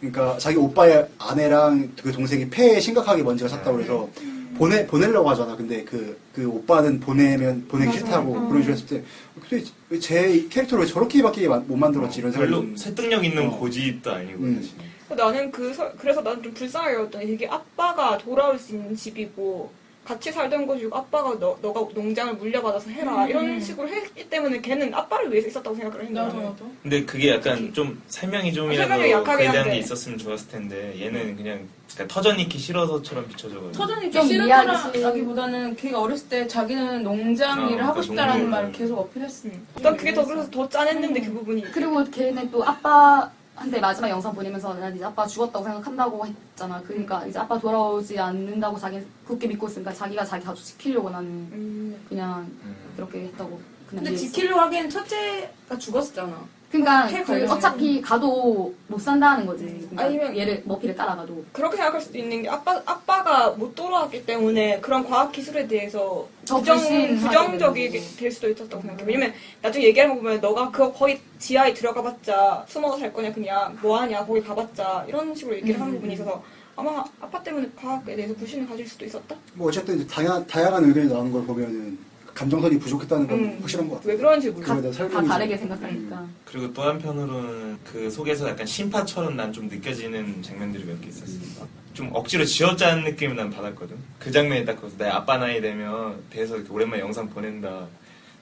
그러니까 자기 오빠의 아내랑 그 동생이 폐에 심각하게 먼지가 찼다고 그래서 보내 보내려고 하잖아. 근데 그그 오빠는 보내면 보내기 맞아. 싫다고 어. 그런 식으로 했을 때 근데 왜제 캐릭터를 왜 저렇게밖에 마- 못 만들었지 이런 생각이 별로 좀- 설득력 있는 어. 고집도 아니고 음. 사실. 나는 그 서- 그래서 나는 좀 불쌍하게 여겼던 게 이게 아빠가 돌아올 수 있는 집이고 같이 살던 곳이고 아빠가 너, 너가 농장을 물려받아서 해라 이런 식으로 했기 때문에 걔는 아빠를 위해서 있었다고 생각을 했는데 나도 나도. 근데 그게 약간 좀 설명이 좀이라도 설명이 약하긴 그에 대한 한데. 게 있었으면 좋았을 텐데 얘는 그냥 그러니까 터전익히 싫어서처럼 비춰져가지고 터전이 좀 싫다라기보다는 걔가 어렸을 때 자기는 농장 어, 일을 하고 그러니까 싶다라는. 말을 계속 어필했어. 난 그게 더 그래서 더 짠했는데 그 부분이 그리고 걔는 또 아빠 한테 마지막 영상 보내면서 난 이제 아빠 죽었다고 생각한다고 했잖아. 그러니까 이제 아빠 돌아오지 않는다고 자기 굳게 믿고 있으니까 자기가 자기 가족 지키려고 나는 음. 그냥 음. 그렇게 했다고 그냥 근데 이해했어. 지키려고 하기엔 첫째가 죽었었잖아. 그러니까 캐릭터를 어차피 가도 못 산다는 거지. 그러니까 아니면- 얘를 머피를 따라가도 그렇게 생각할 수도 있는 게 아빠 아빠가 못 돌아왔기 때문에 그런 과학 기술에 대해서 더 부정 불신하게 거고. 될 수도 있었다고 생각해. 왜냐면 나중에 얘기하는 거 보면 너가 그거 거의 지하에 들어가봤자 숨어서 살 거냐 그냥 뭐 하냐 거기 가봤자 이런 식으로 얘기를 하는 음. 부분이 있어서 아마 아빠 때문에 과학에 대해서 불신을 가질 수도 있었다. 뭐 어쨌든 이제 다양, 다양한 의견이 나오는 걸 보면은 감정선이 부족했다는 건 음. 확실한 것 같아. 왜 그런지 다. 그거에 대한 다 설명이 다르게 좀- 생각하니까. 그리고 또 한편으로는 그 속에서 약간 심파처럼 난 좀 느껴지는 장면들이 몇 개 있었어. 좀 억지로 지어짜는 느낌을 난 받았거든. 그 장면이 딱 거기서 내 아빠 나이 되면 배에서 이렇게 오랜만에 영상 보낸다.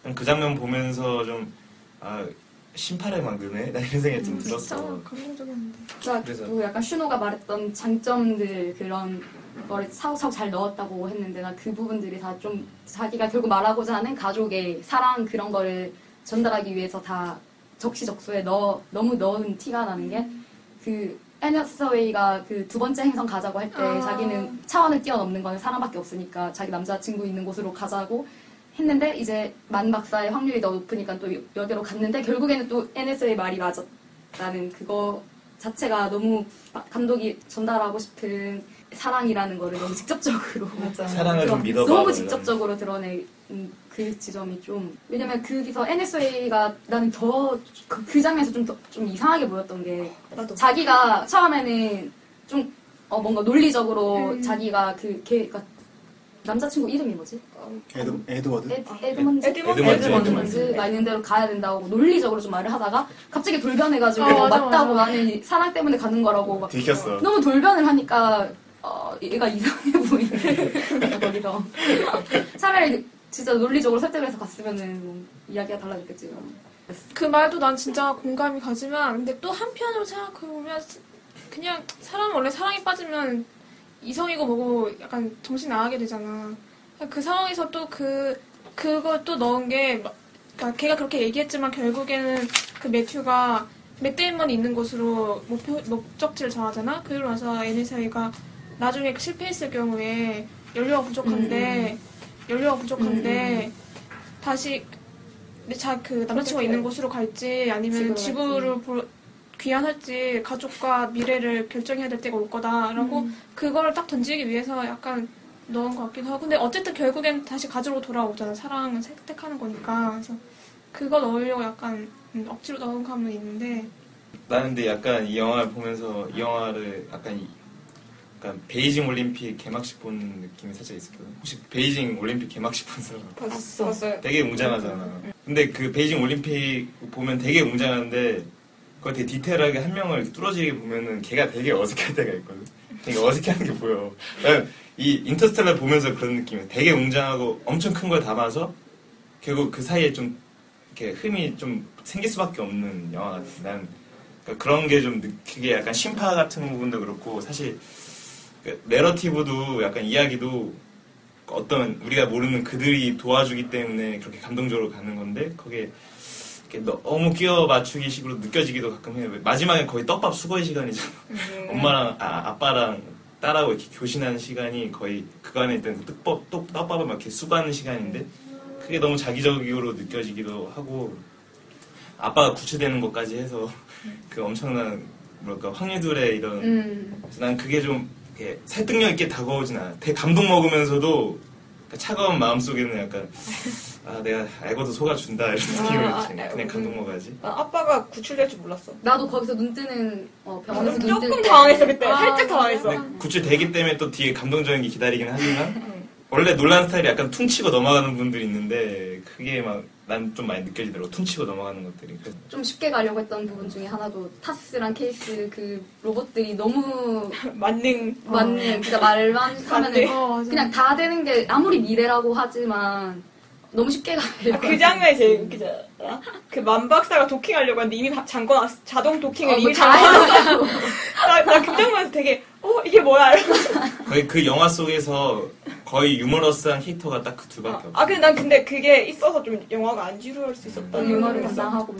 난 그 장면 보면서 좀, 아, 심파를 만드네? 나 이런 생각이 좀 진짜 들었어. 감동적이었는데. 그러니까 그래서- 그 약간 슈노가 말했던 장점들 그런 거를 사고사고 잘 넣었다고 했는데 나 그 부분들이 다 좀 자기가 결국 말하고자 하는 가족의 사랑 그런 거를 전달하기 위해서 다 적시적소에 넣어 너무 넣은 티가 나는 게 그 애너서웨이가 그 두 번째 행성 가자고 할때 아. 자기는 차원을 뛰어넘는 건 사람밖에 없으니까 자기 남자친구 있는 곳으로 가자고 했는데 이제 만 박사의 확률이 더 높으니까 또 여기로 갔는데 결국에는 또 NSA의 말이 맞았다는 그거 자체가 너무 감독이 전달하고 싶은 사랑이라는 거를 너무 직접적으로 사랑을 좀 믿어봐. 너무 뭐 직접적으로 드러낸 그 지점이 좀 왜냐면 거기서 NSA가 나는 더그 장면에서 좀, 더- 좀 이상하게 보였던 게 나도. 자기가 처음에는 좀 어, 뭔가 논리적으로 음. 자기가 그 걔, 그니까 남자친구 이름이 뭐지? 에드, 에드워드? 에드, 에드먼즈? 에드먼즈, 에드먼즈, 에드먼즈. 막 있는 대로 가야 된다고 논리적으로 좀 말을 하다가 갑자기 돌변해가지고 어, 맞아, 맞다고 맞아. 나는 이 사랑 때문에 가는 거라고 막 들켰어. 너무 돌변을 하니까 어, 얘가 이상해 보이네 거기서 차라리 진짜 논리적으로 설득을 해서 갔으면은 뭐 이야기가 달라졌겠지 그 말도 난 진짜 공감이 가지만 근데 또 한편으로 생각해보면 그냥 사람은 원래 사랑에 빠지면 이성이고 뭐고 약간 정신 나가게 되잖아. 그 상황에서 또 그 그걸 또 넣은 게 막- 그러니까 걔가 그렇게 얘기했지만 결국에는 그 매튜가 맷데이먼이 있는 곳으로 목표, 목적지를 정하잖아. 그러고 나서 NSA가 나중에 실패했을 경우에 연료가 부족한데 연료가 부족한데 다시 내자그 남자친구가 있는 곳으로 갈지 아니면 지구로 지구를 보- 귀환할지 가족과 미래를 결정해야 될 때가 올 거다라고 그거를 딱 던지기 위해서 약간 넣은 것 같기도 하고. 근데 어쨌든 결국엔 다시 가족으로 돌아오잖아. 사랑은 선택하는 거니까. 그래서 그거 넣으려고 약간 음, 억지로 넣은 감은 있는데. 나는 근데 약간 이 영화를 보면서 이 영화를 약간 이- 약간 베이징 올림픽 개막식 본 느낌이 살짝 있었거든. 혹시 베이징 올림픽 개막식 본 사람? 봤어. 봤어요. 되게 웅장하잖아. 근데 그 베이징 올림픽 보면 되게 웅장한데 그걸 되게 디테일하게 한 명을 뚫어지게 보면은 걔가 되게 어색할 때가 있거든. 되게 어색해하는 게 보여. 이 인터스텔라 보면서 그런 느낌이야. 되게 웅장하고 엄청 큰 걸 담아서 결국 그 사이에 좀 이렇게 흠이 좀 생길 수밖에 없는 영화 같아. 난 그러니까 그런 게 좀 그게 약간 심파 같은 부분도 그렇고 사실 그 내러티브도 약간 이야기도 어떤 우리가 모르는 그들이 도와주기 때문에 그렇게 감동적으로 가는 건데 거기에 너무 끼워 맞추기 식으로 느껴지기도 가끔 해요. 마지막에 거의 떡밥 수거의 시간이잖아. 음. 엄마랑 아, 아빠랑 딸하고 이렇게 교신하는 시간이 거의 그간에 있던 그 떡밥, 떡, 떡밥을 막 이렇게 수거하는 시간인데 그게 너무 자기적으로 느껴지기도 하고 아빠가 구출되는 것까지 해서 그 엄청난 뭐랄까 황해들의 이런 음. 난 그게 좀 이렇게 설득력 있게 다가오진 않아. 되게 감동 먹으면서도 그 차가운 마음 속에는 약간 아 내가 알고도 속아 준다 이런 느낌을 아, 이렇게 아, 그냥 음. 감동 먹어야지. 난 아빠가 구출될 줄 몰랐어. 나도 거기서 눈 뜨는 어, 병원에서 눈 조금. 당황했어 그때. 아, 살짝 당황했어. 근데 구출 되기 때문에 또 뒤에 감동적인 게 기다리긴 하지만 음. 원래 논란 스타일이 약간 퉁치고 넘어가는 분들이 있는데 그게 막 난 좀 많이 느껴지더라고 퉁치고 넘어가는 것들이. 그래서 좀 쉽게 가려고 했던 부분 중에 하나도 타스랑 케이스 그 로봇들이 너무 만능. 맞는 진짜 말만 하면은 어, 맞아. 그냥 다 되는 게 아무리 미래라고 하지만 너무 쉽게 가려고 아, 그 장면이 제일 웃기지 않아? 그 만 박사가 도킹하려고 하는데 이미 다 잠궈놨어. 자동 도킹을 어, 이미 뭐다 잠궈놨어. 나, 나그 장면에서 되게, 어, 이게 뭐야? 이러면서. 거의 그 영화 속에서 거의 유머러스한 캐릭터가 딱 그 두 밖에 없어. 아, 근데 난 근데 그게 있어서 좀 영화가 안 지루할 수 있었다. 음, 유머를 담당하고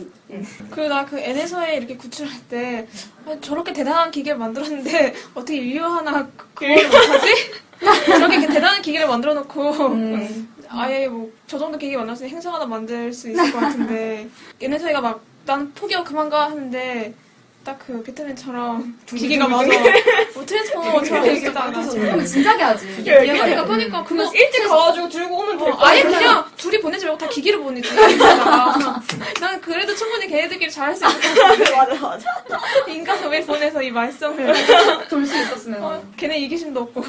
그리고 나 그 N에서의 이렇게 구출할 때 아, 저렇게 대단한 기계를 만들었는데 어떻게 인류 하나 그걸 못하지? 저렇게 이렇게 대단한 기계를 만들어 놓고 음. 아예 뭐 저 정도 기계 만들었으면 행성 하나 만들 수 있을 것 같은데 N에서이가 막 난 포기하고 그만 가 하는데 딱 그 배트맨처럼 기계가 맞아 뭐 트랜스포머처럼 이렇게 딱 진작에 하지 그러니까 그러니까 그거 일찍 가가지고 들고 오면 될 어. 아예 그냥 둘이 보내지 말고 다 기기를 보내지. 다난 그래도 충분히 걔네들끼리 잘할 수 있을 것 같아. 맞아, 맞아. 인간을 왜 보내서 이 말썽을. 돌 수 있었으면 어, 걔네 이기심도 없고.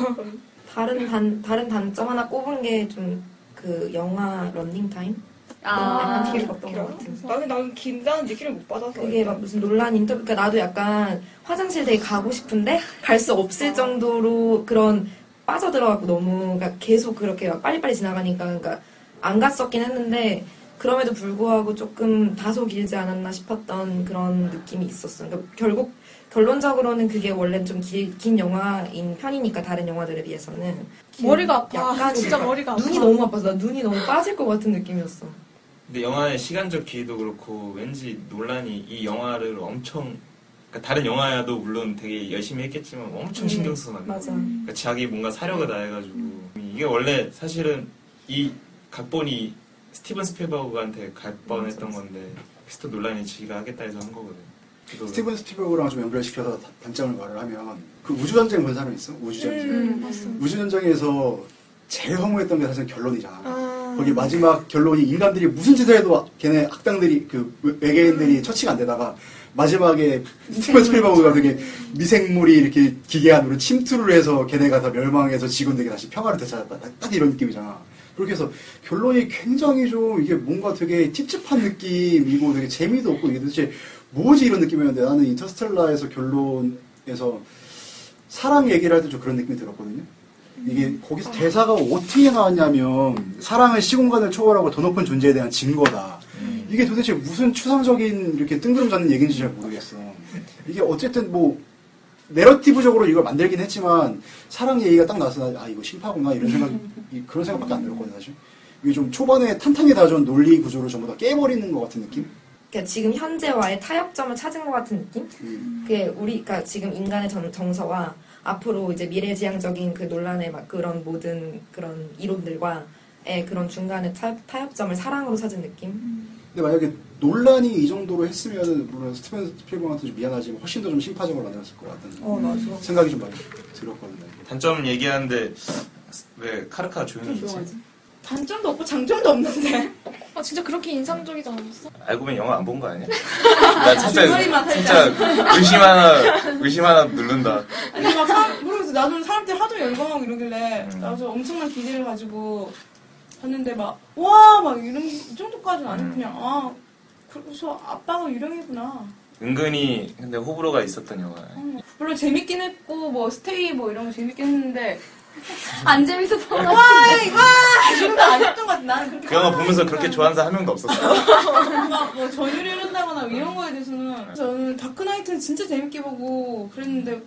다른 단 다른 단점 하나 꼽은 게 좀 그 영화 런닝 타임 아 약간 길었던 것 같은. 나는, 나는 긴다는 느낌을 못 받아서. 그게 막 무슨 논란 인터뷰, 그러니까 나도 약간 화장실 되게 가고 싶은데 갈 수 없을 정도로 그런 빠져들어갖고 너무 그러니까 계속 그렇게 막 빨리빨리 지나가니까 그러니까 안 갔었긴 했는데 그럼에도 불구하고 조금 다소 길지 않았나 싶었던 그런 느낌이 있었어. 그러니까 결국 결론적으로는 그게 원래 좀긴 영화인 편이니까 다른 영화들에 비해서는 머리가 아파. 약간 진짜 머리가 아파. 눈이 너무 아파서 나 눈이 너무 빠질 것 같은 느낌이었어. 근데 영화의 시간적 기회도 그렇고 왠지 논란이 이 영화를 엄청 그러니까 다른 영화야도 물론 되게 열심히 했겠지만 엄청 신경 써서 만든 맞아. 그러니까 자기 뭔가 사려가 나해가지고 이게 원래 사실은 이 각본이 스티븐 스필버그한테 갈 뻔했던 건데 크리스토퍼 놀란이 지가 하겠다 해서 한 거거든. 스티븐 스필버그랑 좀 연결시켜서 다- 단점을 말을 하면 그 우주전쟁 본 사람 있어? 우주전쟁. 음. 우주전쟁에서 제일 허무했던 게 사실 결론이잖아. 아. 거기 마지막 결론이 인간들이 무슨 짓을 해도 걔네 악당들이 그 외- 외계인들이 처치가 안 되다가 마지막에 스티븐 스필버그가 되게 미생물이 이렇게 기계 안으로 침투를 해서 걔네가 다 멸망해서 지구들에게 다시 평화를 되찾았다. 딱, 딱 이런 느낌이잖아. 그렇게 해서 결론이 굉장히 좀 이게 뭔가 되게 찝찝한 느낌이고 되게 재미도 없고 이게 도대체 뭐지 이런 느낌이었는데 나는 인터스텔라에서 결론에서 사랑 얘기를 할 때 좀 그런 느낌이 들었거든요. 이게 거기서 대사가 어떻게 나왔냐면 사랑은 시공간을 초월하고 더 높은 존재에 대한 증거다. 음. 이게 도대체 무슨 추상적인 이렇게 뜬구름 잡는 얘기인지 잘 모르겠어. 이게 어쨌든 뭐 내러티브적으로 이걸 만들긴 했지만 사랑 얘기가 딱 나와서 나, 아 이거 심파구나 이런 생각 이- 그런 생각밖에 안 들었거든 사실. 이게 좀 초반에 탄탄히 다져온 논리 구조를 전부 다 깨버리는 것 같은 느낌? 그러니까 지금 현재와의 타협점을 찾은 것 같은 느낌? 음. 그게 우리가 지금 인간의 정, 정서와 앞으로 이제 미래지향적인 그 논란의 막 그런 모든 그런 이론들과의 그런 중간의 타, 타협 점을 사랑으로 찾은 느낌? 근데 만약에 논란이 이 정도로 했으면 물론 스티븐 스필버그한테 좀 미안하지만 훨씬 더 좀 심파적으로 만들었을 것 같다는 어, 맞아. 생각이 좀 많이 들었거든요. 단점 얘기하는데 왜 카르카 조용히 있지? 단점도 없고 장점도 없는데. 아, 진짜 그렇게 인상적이지 않았어? 알고 보면 영화 안 본 거 아니야? 나 진짜 진짜 의심 하나 의심 하나 누른다. 아니 막 사람 모르겠어. 나도 사람들이 하도 열광하고 이러길래 음. 나도 엄청난 기대를 가지고 봤는데 막 와 막 이런 이 정도까지는 아니고 음. 그냥 아 그래서 아빠가 유령이구나. 은근히 근데 호불호가 있었던 영화. 음, 물론 재밌긴 했고 뭐 스테이 뭐 이런 거 재밌긴 했는데 안 재밌었던 것 같아 와이 정도 아니었던 것 같아. 나는 그렇게 그 영화 보면서 그렇게 좋아하는 사람 한 명도 없었어. 막뭐 전율이 흐른다거나 이런 거에 대해서는 저는 다크나이트는 진짜 재밌게 보고 그랬는데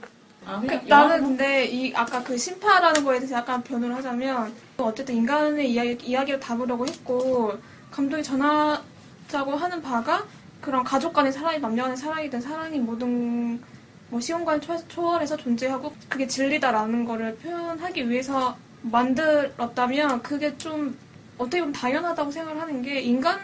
아 그, 그냥 나는 영화- 근데 이 아까 그 심파라는 거에 대해서 약간 변호를 하자면 어쨌든 인간의 이야기, 이야기를 담으려고 했고 감독이 전하자고 하는 바가 그런 가족 간의 사랑이 남녀 간의 사랑이든 사랑이 모든 뭐 시공간 초, 초월해서 존재하고 그게 진리다라는 거를 표현하기 위해서 만들었다면 그게 좀 어떻게 보면 당연하다고 생각을 하는 게 인간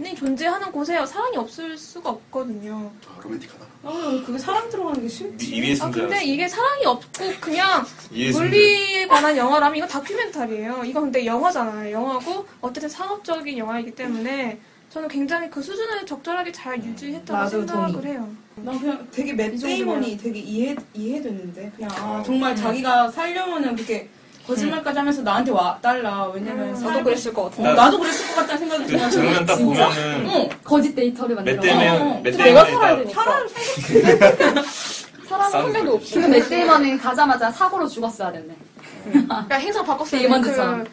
이 존재하는 곳에 사랑이 없을 수가 없거든요. 아, 로맨틱하다. 아, 그게 사람 들어가는 게 싫지. 아. 근데 이게 사랑이 없고 그냥. 물리에 관한 영화라면 이거 다큐멘터리예요. 이거 근데 영화잖아요. 영화고 어쨌든 상업적인 영화이기 때문에 저는 굉장히 그 수준을 적절하게 잘 유지했다고 나도 생각을 동의. 해요. 난 그냥 되게 맷. 데이먼이 되게 이해 이해됐는데 그냥 아, 어. 정말 자기가 살려면은 그렇게 거짓말까지 하면서 나한테 와 달라 왜냐면 음, 나도 그랬을 것 같아. 어, 나도 그랬을 것 같다는 생각이 그 들어서 장면 딱 진짜? 보면은 어 거짓 데이터를 만들어. 맷 때문에 어, 맷 내가 살아야 딱 되니까. 사람 사람 한 명도 없어. 지금 맷 데이먼은 가자마자 사고로 죽었어야 됐네. 그러니까 행사 바꿨어요. 그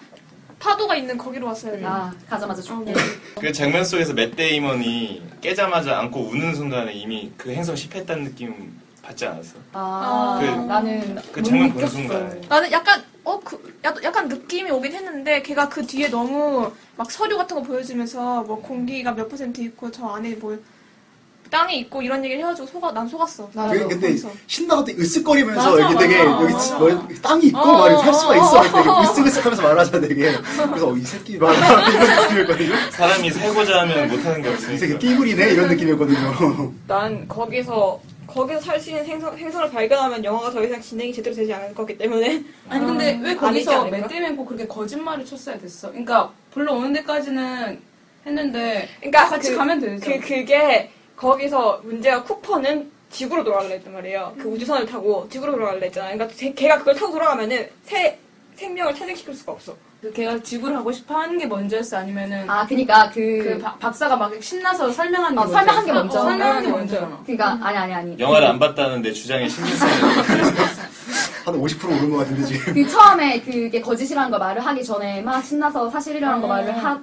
파도가 있는 거기로 왔어야 돼요. 아 가자마자 어, 죽게. 네. 그 장면 속에서 맷 데이먼이 깨자마자 안고 우는 순간에 이미 그 행성 실패했다는 느낌 받지 않았어? 아, 그- 나는 그못 장면 보는. 순간에. 나는 약간 어그 약간 느낌이 오긴 했는데 걔가 그 뒤에 너무 막 서류 같은 거 보여주면서 뭐 공기가 몇 퍼센트 있고 저 안에 뭐 땅이 있고 이런 얘기를 해가지고 속아 난 속았어. 나도 되게 근데 거기서. 신나고 또 으쓱거리면서 맞아, 여기 되게 맞아. 여기 지- 뭐 땅이 있고 어, 말할 수가 어, 있어. 어, 되게 으쓱으쓱하면서 말하잖아 되게. 그래서 어, 이 새끼 막 이런 느낌이었거든요. 사람이 살고자 하면 못하는 게 이 새끼 없으니까. 띠부리네 이런 느낌이었거든요. 난 거기서 거기서 살 수 있는 행성, 행성을 발견하면 영화가 더 이상 진행이 제대로 되지 않을 거기 때문에 아니 근데 왜 아니지 거기서 않을까? 데이먼 꼭 그렇게 거짓말을 쳤어야 됐어 그러니까 불러오는 데까지는 했는데 그러니까 같이 그- 가면 되죠 그 그게 거기서 문제가 쿠퍼는 지구로 돌아갈래 했단 말이에요. 그 우주선을 타고 지구로 돌아갈래 했잖아. 그러니까 제- 걔가 그걸 타고 돌아가면은 새 생명을 탄생시킬 수가 없어. 그 걔가 지구를 하고 싶어 하는 게 먼저였어 아니면은 아 그니까 그 그, 박- 박사가 막 신나서 설명하는 게 어, 설명한 게 먼저였어? 먼저. 어, 설명한 게 음, 먼저잖아 그니까 아니 아니 아니. 영화를 안 봤다는 내 주장에 신빙성이 한 50% 오른 것 같은데 지금. 그 처음에 그게 거짓이라는 거 말을 하기 전에 막 신나서 사실이라는 거 어. 말을 하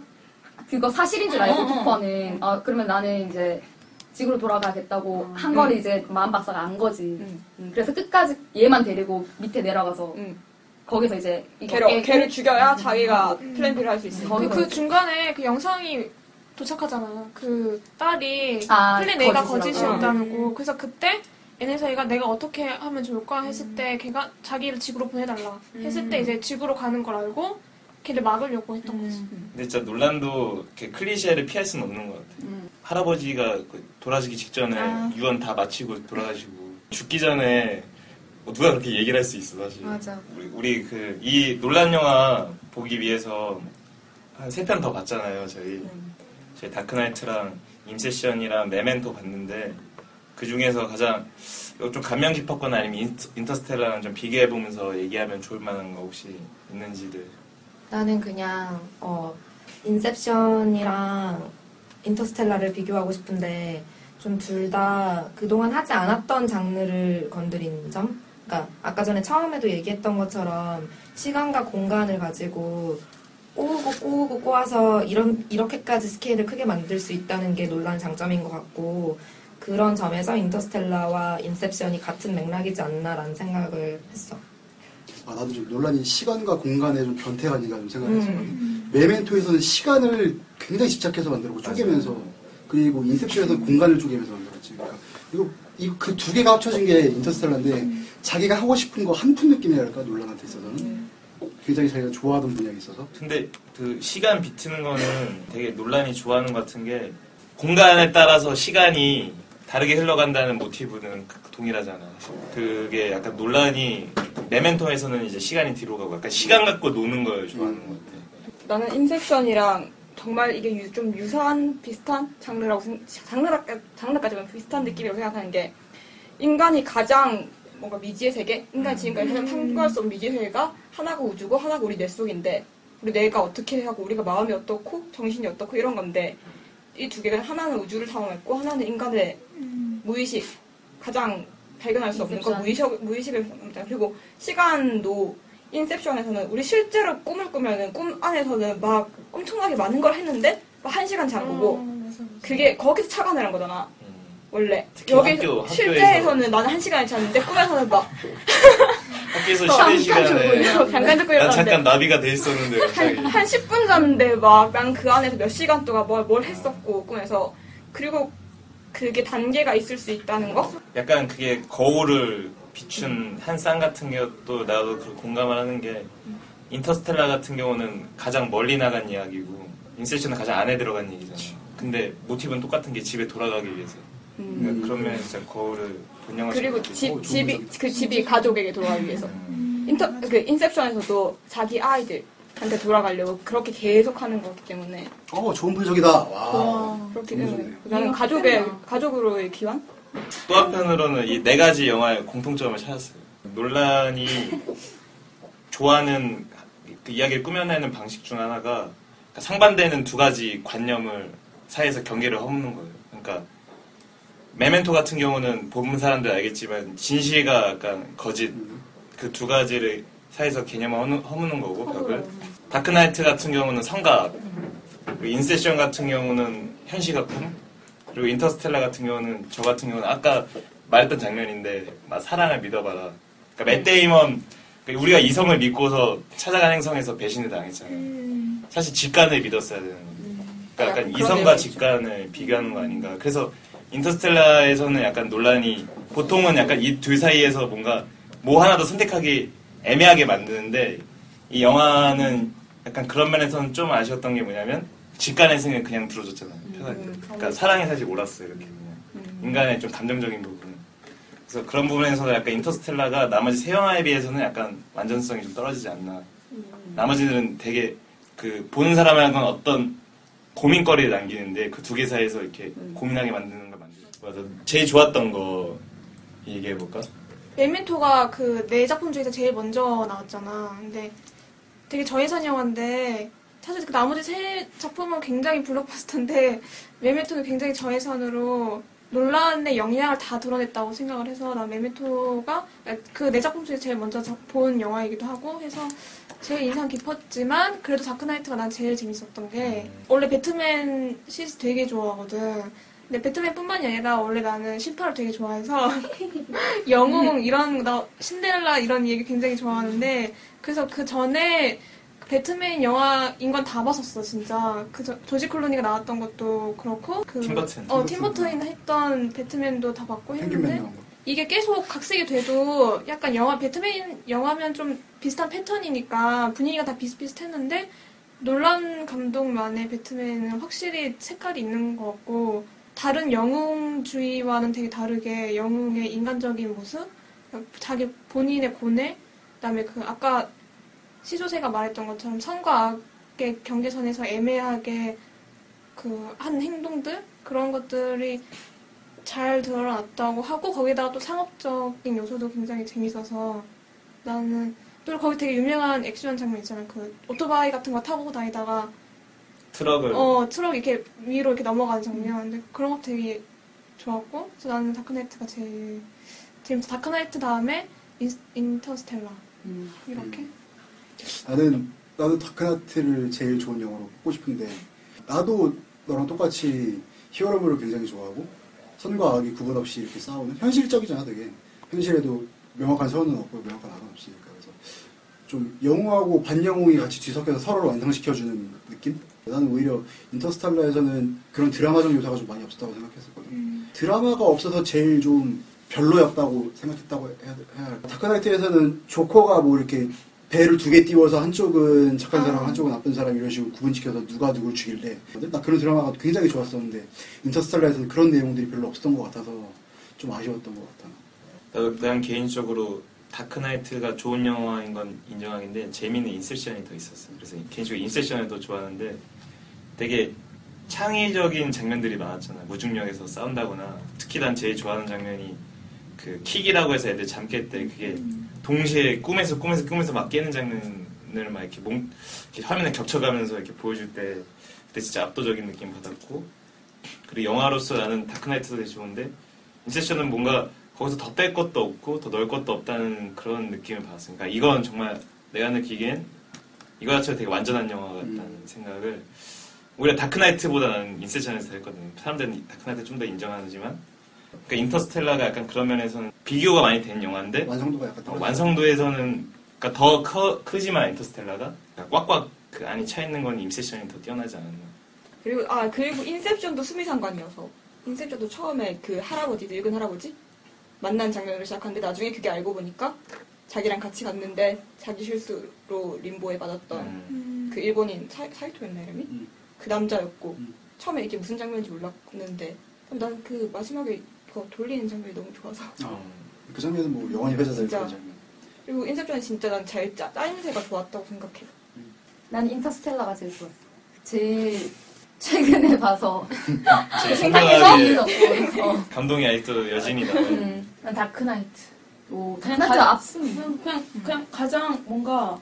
그거 사실인 줄 알고 어, 어. 쿠퍼는 아 그러면 나는 이제 지구로 돌아가겠다고 한 거를 이제 마음 박사가 안 거지. 음. 음, 그래서 끝까지 얘만 데리고 밑에 내려가서 음. 거기서 이제 걔를 깨고 걔를 죽여야 자기가 플랜 B를 할 수 있어. 거기- 그, 그 중간에 그 영상이 도착하잖아. 그 딸이 아, 플랜 A가 거짓이라고. 거짓이었다고. 그래서 그때 앤 해서웨이가 내가 어떻게 하면 좋을까 했을 때 걔가 자기를 지구로 보내달라 했을 때 이제 지구로 가는 걸 알고 걔를 막으려고 했던 거지. 근데 진짜 놀란도 이렇게 클리셰를 피할 수는 없는 것 같아. 음. 할아버지가 그 돌아가시기 직전에 아. 유언 다 마치고 돌아가시고 죽기 전에 뭐 누가 그렇게 얘기를 할 수 있어 사실. 맞아. 우리, 우리 그 이 논란 영화 보기 위해서 한 세 편 더 봤잖아요 저희. 저희 다크나이트랑 임세션이랑 메멘토 봤는데 그 중에서 가장 좀 감명 깊었거나 아니면 인터, 인터스텔라랑 좀 비교해 보면서 얘기하면 좋을 만한 거 혹시 있는지들. 나는 그냥 어 인셉션이랑 인터스텔라를 비교하고 싶은데 좀 둘 다 그동안 하지 않았던 장르를 건드린 점? 그러니까 아까 전에 처음에도 얘기했던 것처럼 시간과 공간을 가지고 꼬우고 꼬우고 꼬아서 이런 이렇게까지 스케일을 크게 만들 수 있다는 게 놀라운 장점인 것 같고 그런 점에서 인터스텔라와 인셉션이 같은 맥락이지 않나라는 생각을 했어. 아 나도 좀 논란이 시간과 공간의 좀 변태가 아닌가 좀 생각했어요. 음. 메멘토에서는 시간을 굉장히 집착해서 만들고 쪼개면서 그리고 인셉션에서는 공간을 쪼개면서 만들었지. 그러니까 이거 이거 그 두 개가 합쳐진 게 인터스텔라인데 자기가 하고 싶은 거 한 푼 느낌이랄까 논란한테 있어서는 굉장히 자기가 좋아하던 분야에 있어서 근데 그 시간 비트는 거는 되게 논란이 좋아하는 것 같은 게 공간에 따라서 시간이 다르게 흘러간다는 모티브는 그- 동일하잖아. 그게 약간 논란이 메멘토에서는 이제 시간이 뒤로 가고 약간 시간 갖고 노는 걸 좋아하는 것 같아. 나는 인셉션이랑 정말 이게 유- 좀 유사한 비슷한 장르라고 생, 장르라, 장르까지만 비슷한 느낌이라고 생각하는 게 인간이 가장 뭔가 미지의 세계, 인간 이 지금까지 가장 탐구할 수 없는 미지의 세계가 하나가 우주고 하나가 우리 뇌 속인데 우리 뇌가 어떻게 하고 우리가 마음이 어떻고 정신이 어떻고 이런 건데 이 두 개가 하나는 우주를 탐험했고 하나는 인간의 무의식 가장 발견할 수 없는 거. 무의식 무의식을 탐험했잖아. 그리고 시간도 인셉션에서는 우리 실제로 꿈을 꾸면은 꿈 안에서는 막 엄청나게 많은 걸 했는데 막 한 시간 잔 거고 어, 맞아, 맞아. 그게 거기서 착안을 한 거잖아. 음. 원래 여기 학교, 실제에서는 나는 한 시간을 잤는데 꿈에서는 막 학교에서 잠깐 쉬는 시간에 잠깐 듣고 난 일어났는데 잠깐 나비가 돼 있었는데 갑자기 한 10분 잤는데 막 난 그 안에서 몇 시간 동안 뭘, 뭘 했었고 꿈에서 그리고 그게 단계가 있을 수 있다는 거? 약간 그게 거울을 비춘 한 쌍 같은 것도 나도 그 공감을 하는 게 인터스텔라 같은 경우는 가장 멀리 나간 이야기고 인셉션은 가장 안에 들어간 얘기잖아. 근데 모티브는 똑같은 게 집에 돌아가기 위해서. 그러니까 그런 면에서 진짜 거울을 본 영화 그리고 집. 집이, 그 집이 가족에게 돌아가기 위해서. 인터, 그 인셉션에서도 자기 아이들 한테 돌아가려고 그렇게 계속 하는 거기 때문에. 어, 좋은 분석이다. 와. 그렇기 너무 때문에. 나는 가족의. 가족으로의 기환? 또 한편으로는 이 네 가지 영화의 공통점을 찾았어요. 논란이 좋아하는 그 이야기를 꾸며내는 방식 중 하나가 그러니까 상반되는 두 가지 관념을 사이에서 경계를 허무는 거예요. 그러니까 메멘토 같은 경우는 보는 사람들 알겠지만 진실과 약간 거짓 그 두 가지를 사이에서 개념을 허무- 허무는 거고 벽을 다크나이트 같은 경우는 선악 그리고 인셉션 같은 경우는 꿈 그리고 인터스텔라 같은 경우는 저 같은 경우는 아까 말했던 장면인데 막 사랑을 믿어봐라. 그러니까 맷 데이먼 그러니까 우리가 이성을 믿고서 찾아간 행성에서 배신을 당했잖아요. 사실 직관을 믿었어야 되는. 거예요 그러니까 약간 이성과 있죠. 직관을 비교하는 거 아닌가. 그래서 인터스텔라에서는 약간 놀란이 보통은 약간 이 둘 사이에서 뭔가 뭐 하나도 선택하기 애매하게 만드는데 이 영화는 약간 그런 면에서는 좀 아쉬웠던 게 뭐냐면 직관의 승을 그냥 들어줬잖아요 편하게. 그러니까 사랑이 사실 옳았어요 이렇게 그냥 인간의 좀 감정적인 부분. 그래서 그런 부분에서는 약간 인터스텔라가 나머지 세 영화에 비해서는 약간 완전성이 좀 떨어지지 않나. 나머지들은 되게 그 보는 사람에게는 어떤 고민거리를 남기는데 그 두 개 사이에서 이렇게 고민하게 만드는 걸 만들고 맞아. 제일 좋았던 거 얘기해 볼까? 메멘토가 그 네 작품 중에서 제일 먼저 나왔잖아. 근데 되게 저예산 영화인데 사실 그 나머지 세 작품은 굉장히 블록버스터인데 메멘토는 굉장히 저예산으로 논란의 영향을 다 드러냈다고 생각을 해서 난 메멘토가 그 네 작품 중에 제일 먼저 자- 본 영화이기도 하고 해서 제일 인상 깊었지만 그래도 다크나이트가 난 제일 재밌었던 게 원래 배트맨 시리즈 되게 좋아하거든. 근데 배트맨뿐만이 아니라 원래 나는 신파를 되게 좋아해서 영웅 이런 나 신데렐라 이런 얘기 굉장히 좋아하는데 그래서 그 전에 배트맨 영화인 건 다 봤었어 진짜 그 저- 조지 클루니가 나왔던 것도 그렇고 그 팀 버튼. 어 팀버튼이 했던 배트맨도 다 봤고 했는데. 이게 계속 각색이 돼도 약간 영화 배트맨 영화면 좀 비슷한 패턴이니까 분위기가 다 비슷비슷했는데 놀란 감독만의 배트맨은 확실히 색깔이 있는 것 같고 다른 영웅주의와는 되게 다르게 영웅의 인간적인 모습 자기 본인의 고뇌 그다음에 그 아까 시조새가 말했던 것처럼 선과 악의 경계선에서 애매하게 그 한 행동들? 그런 것들이 잘 드러났다고 하고 거기다가 또 상업적인 요소도 굉장히 재밌어서 나는 또 거기 되게 유명한 액션 장면 있잖아 그 오토바이 같은 거 타고 다니다가 트럭을. 어 트럭 이렇게 위로 이렇게 넘어가는 장면. 근데 그런 거 되게 좋았고 그래서 나는 다크나이트가 제일 재밌어 다크나이트 다음에 인, 인터스텔라. 이렇게? 나는 나도 다크나이트를 제일 좋은 영화로 꼽고 싶은데 나도 너랑 똑같이 히어로물을 굉장히 좋아하고 선과 악이 구분 없이 이렇게 싸우는 현실적이잖아 되게. 현실에도 명확한 선은 없고 명확한 악은 없으니까. 그래서 좀 영웅하고 반영웅이 같이 뒤섞여서 서로를 완성시켜주는 느낌? 나는 오히려 인터스텔라에서는 그런 드라마적 요소가 좀 많이 없었다고 생각했었거든 드라마가 없어서 제일 좀 별로였다고 생각했다고 해야, 해야 할까 다크나이트에서는 조커가 뭐 이렇게 배를 두 개 띄워서 한쪽은 착한 사람, 한쪽은 나쁜 사람 이런 식으로 구분시켜서 누가 누굴 죽일래. 나 그런 드라마가 굉장히 좋았었는데 인터스텔라에서는 그런 내용들이 별로 없었던 것 같아서 좀 아쉬웠던 것 같아. 나도 난 개인적으로 다크나이트가 좋은 영화인 건 인정하는데 재미있는 인셉션이 더 있었어. 그래서 개인적으로 인셉션을 더 좋아하는데 되게 창의적인 장면들이 많았잖아. 무중력에서 싸운다거나 특히 난 제일 좋아하는 장면이 그 킥이라고 해서 애들 잠깰 때 그게 동시에 꿈에서 꿈에서 꿈에서 막 깨는 장면을 막 이렇게 몸 이렇게 화면에 겹쳐가면서 이렇게 보여줄 때 그때 진짜 압도적인 느낌 받았고 그리고 영화로서 나는 다크나이트도 되게 좋은데 인셉션은 뭔가 거기서 더 뺄 것도 없고 더 넣을 것도 없다는 그런 느낌을 받았으니까 이건 정말 내가 느끼기엔 이거 자체가 되게 완전한 영화 같다는 음. 생각을 오히려 다크나이트보다는 인셉션에서 더 했거든요. 사람들은 다크나이트 좀 더 인정하지만 그러니까 인터스텔라가 약간 그런 면에서는 비교가 많이 된 영화인데 완성도가 약간 어. 완성도에서는 그러니까 더 커, 크지만 인터스텔라가 그러니까 꽉꽉 그 안이 차 있는 건 인셉션이 더 뛰어나지 않았나. 그리고, 아, 그리고 인셉션도 수미상관이어서. 인셉션도 처음에 그 할아버지, 늙은 할아버지? 만난 장면으로 시작하는데 나중에 그게 알고 보니까 자기랑 같이 갔는데 자기 실수로 림보에 빠졌던 음. 그 일본인 사, 사이토였나 이름이? 음. 그 남자였고 음. 처음에 이게 무슨 장면인지 몰랐는데 난 그 마지막에 그거 돌리는 장면이 너무 좋아서 어, 그 장면은 뭐 영원히 회자될 진짜. 그런 장면. 그리고 인셉션이 진짜 난 잘 짜, 짜임새가 좋았다고 생각해. 난 인터스텔라가 제일 좋았어. 제일 최근에 봐서 생각하기에 없어. 감동이 아직도 여진이 남아요. 음. 난 다크나이트. 오, 그냥 다크나이트 가- 앞순. 그냥, 그냥, 그냥 가장 뭔가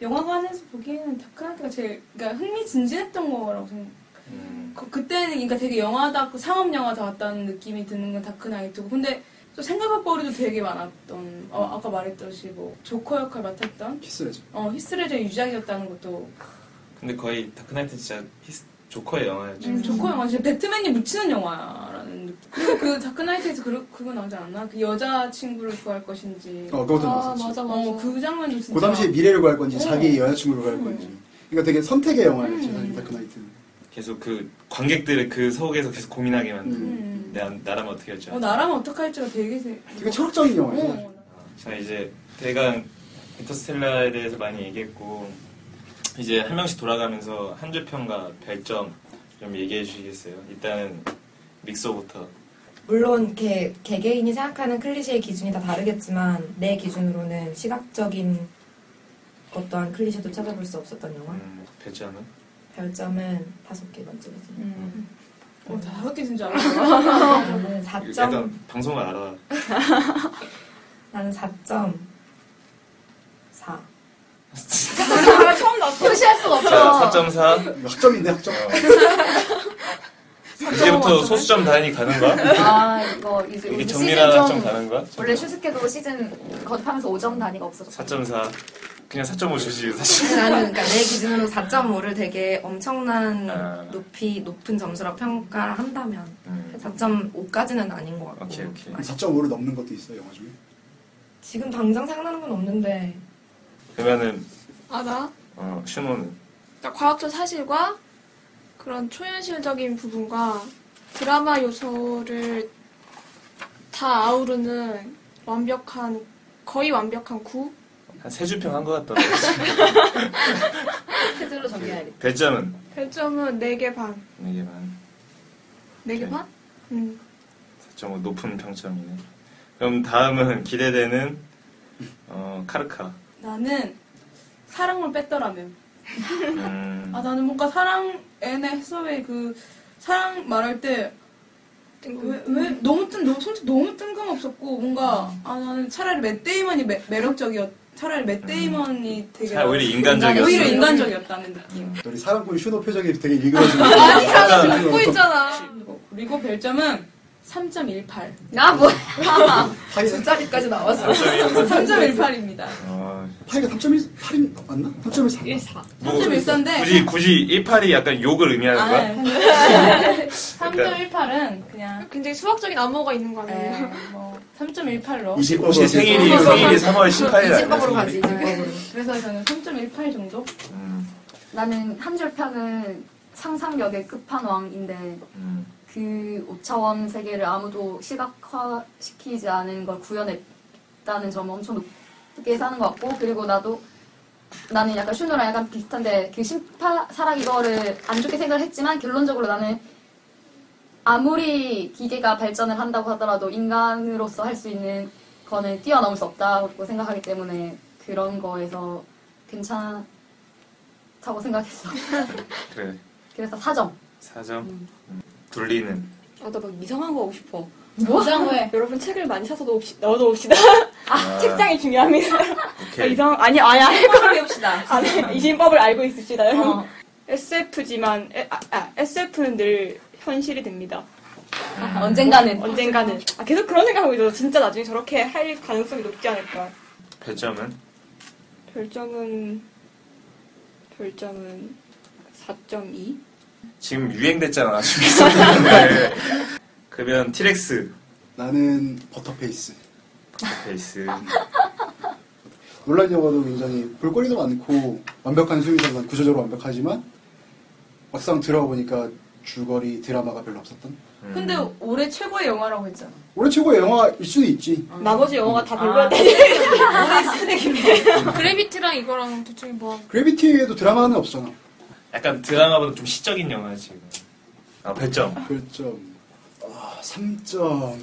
영화관에서 보기에는 다크나이트가 제일 그러니까 흥미진진했던 거라고 생각. 음. 그, 그때는 그러니까 되게 영화다 상업 영화다 같다는 느낌이 드는 건 다크나이트고 근데 또 생각할 거리도 되게 많았던 어, 아까 말했듯이 뭐 조커 역할 맡았던 히스 레저. 어 히스레저 유작이었다는 것도 근데 거의 다크나이트 진짜 히스, 조커의 영화였죠. 음, 조커 영화 진짜 배트맨이 묻히는 영화 라는 느낌 그리고 그 다크 나이트에서 그, 그거 나오지 않나? 그 여자 친구를 구할 것인지 어, 그것도 아 나왔었지. 맞아 맞아. 어, 그 장면도 진짜 그 당시에 미래를 구할 건지 어. 자기 여자친구를 구할 건지. 그러니까 되게 선택의 영화였지, 음. 사실 다크 나이트는. 계속 그 관객들을 그 속에서 계속 고민하게 만드는. 음. 내 나라면 어떻게 할지. 어, 나라면 어떡할지가 되게 세- 되게 철학적인 영화지. 어, 자 이제 대강 인터스텔라에 대해서 많이 얘기했고 이제 한 명씩 돌아가면서 한 줄 평과 별점 좀 얘기해 주시겠어요? 일단은 믹서부터. 물론 개, 개개인이 생각하는 클리셰의 기준이 다 다르겠지만 내 기준으로는 시각적인 어떠한 클리셰도 찾아볼 수 없었던 영화. 음, 별점은? 별점은 다섯 개 만점이지. 음. 어, 다섯 개 진짜 알았어. 나는 4점. 약간 방송을 알아. 나는 4점. 4. 처음 나왔어. 표시할 수가 자, 없어. 4.4. 학점인데, 학점. 이제부터 소수점 단위 가는 거야? 아, 이거 이제 이게 우리 정밀한 시즌 학점 좀 가는 거야? 원래 슈스케도 시즌 거듭하면서 5점 단위가 없어서 4.4. 그냥 4.5 주지, 사실. 나는 그러니까 내 기준으로 4.5를 되게 엄청난 아. 높이 높은 점수라 평가를 한다면 음. 4.5까지는 아닌 것 같고. 오케이, 오케이. 아쉽- 4.5를 넘는 것도 있어요, 영화 중에. 지금 당장 생각나는 건 없는데 그러면은, 아 나? 어, 슈노는. 그러니까 과학적 사실과 그런 초현실적인 부분과 드라마 요소를 다 아우르는 완벽한 거의 완벽한 구? 한세줄평한 것 같던데. 세줄로 정리해야겠다. 별점은? 별점은 4개 반. 4개 반. 4개 반? 음. 4.5 높은 평점이네. 그럼 다음은 기대되는, 어, 카르카. 나는 사랑을 뺐더라면. 음, 아, 나는 뭔가 사랑, 앤 해서웨이 그, 사랑 말할 때, 왜, 왜, 너무 뜬, 너무, 솔직히 너무 뜬금없었고, 뭔가, 아, 나는 차라리 맷 데이먼이 매, 매력적이었, 차라리 맷 데이먼이 되게. 차- 오히려 인간적이었어. 오히려 인간적이었다는 느낌. 우리 사랑꾼 슈노 표정이 되게 아니 나는 약간 듣고 있잖아. 그리고, 그리고 별점은 3.18. 아, 뭐야. 두 자리까지 나왔어. 3.18입니다. 어, 파이가 3.18인 맞나? 3.14. 1사. 뭐, 3.14인데. 굳이, 굳이 18이 약간 욕을 의미하는 아, 거야? 3.18은 그냥, 굉장히 수학적인 암호가 있는 거 아니에요? 에, 뭐, 3.18로. 이십 혹시 생일이, 생일이 3월 18일 이집법으로 아니야? 가지 이집법으로. 그래서 저는 3.18 정도? 음, 나는 한줄 평은 상상력의 끝판왕인데 음, 그 5차원 세계를 아무도 시각화시키지 않은 걸 구현했다는 점은 엄청 높게 사는 것 같고 그리고 나도 나는 약간 슈노랑 약간 비슷한데 그 심파 사랑 이거를 안 좋게 생각을 했지만 결론적으로 나는 아무리 기계가 발전을 한다고 하더라도 인간으로서 할 수 있는 거는 뛰어넘을 수 없다고 생각하기 때문에 그런 거에서 괜찮다고 생각했어. 그래. 그래서 4점. 4점. 음. 둘리는. 아, 나 막 이상한 거 하고 싶어. 뭐? 이상해. 여러분 책을 많이 사서 넣읍시, 넣어놓읍시다. 아, 책장이 중요합니다. 아, 오케이. 이상, 아니, 아니, 배웁시다. 아니, 이 신법을 알고 있읍시다, 여러분. 어. SF지만, 아, 아, SF는 늘 현실이 됩니다. 언젠가는. 언젠가는. 아, 계속 그런 생각하고 있어. 진짜 나중에 저렇게 할 가능성이 높지 않을까. 별점은? 별점은, 별점은 4.2? 지금 유행됐잖아. 지금 있었는데. 그러면 티렉스. 나는 버터페이스. 베이스. 논란 영화도 굉장히 볼거리도 많고 완벽한 수위상관 구조적으로 완벽하지만 막상 들어가 보니까 줄거리 드라마가 별로 없었던. 음. 근데 올해 최고의 영화라고 했잖아. 올해 최고의 영화일 수도 있지. 나머지 영화가 다 별로였다. 올해 쓰레기로. 그래비티랑 이거랑 둘 중에 뭐? 그래비티에도 드라마는 없잖아. 약간 드라마보다 좀 시적인 영화 지금. 아, 100점. 별점 아, 3점.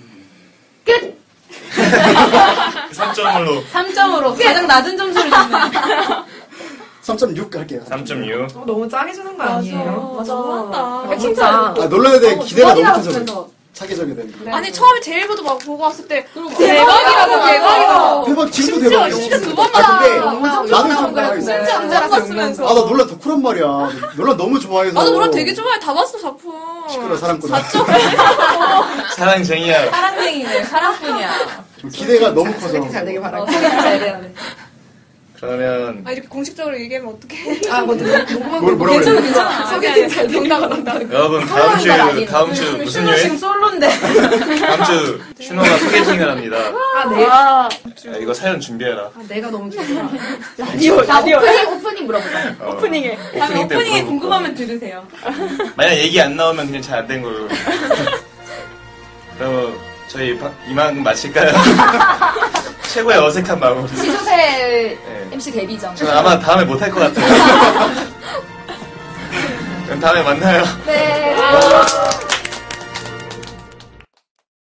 3점으로 3점으로 가장 낮은 점수를 줬네. 3.6 갈게요. 3.6. 어, 너무 짜게 주는 거 아니에요? 맞아. 너무하다. 진짜. 아, 논란에 대해 기대가 너무 커서 그래. 차기적이 되는 거. 아니 처음에 제일부터 막 보고 왔을 때 대박이라고 대박이라고. 대박, 지금도 심지어 대박이야. 진짜 두 아, 번만 근데 영상 나는 나오고 좀 그랬는데. 나가 있어. 진짜 안 잘았으면서. 아, 나 논란 덕후란 말이야. 논란 너무 좋아해서. 나도 노래 되게 좋아해. 다 봤어 작품. 시끄러 사랑꾼아. 사랑쟁이야. 사랑쟁이네. 사랑꾼이야. 좀 기대가 너무 커서. 잘 되길 어, 바랄게. 그러면 아 이렇게 공식적으로 얘기하면 어떡해? 아, 뭐, 녹음하고 뭘, 뭐라 그래? 괜찮아. 소개팅 잘 된다고 한다. 여러분 다음 주. 다음 주 무슨 슈노 지금? 솔로인데. 다음 주 슈노가 소개팅을 합니다. 아, 내, 야, 이거 사연 준비해라. 아, 내가 너무 좋아. 라디오, 나 라디오. 오프닝, 오프닝 물어보자. 어, 오프닝에. 다음에 오프닝 때 오프닝에 물어볼 궁금하면 들으세요. 거. 만약 얘기 안 나오면 그냥 잘 안 된 걸로. 그럼 저희 바- 이만 마칠까요? 최고의 어색한 마무리. 시조새 네. MC 데뷔전. 저는 아마 다음에 못 할 것 같아요. 그럼 다음에 만나요. 네. 아.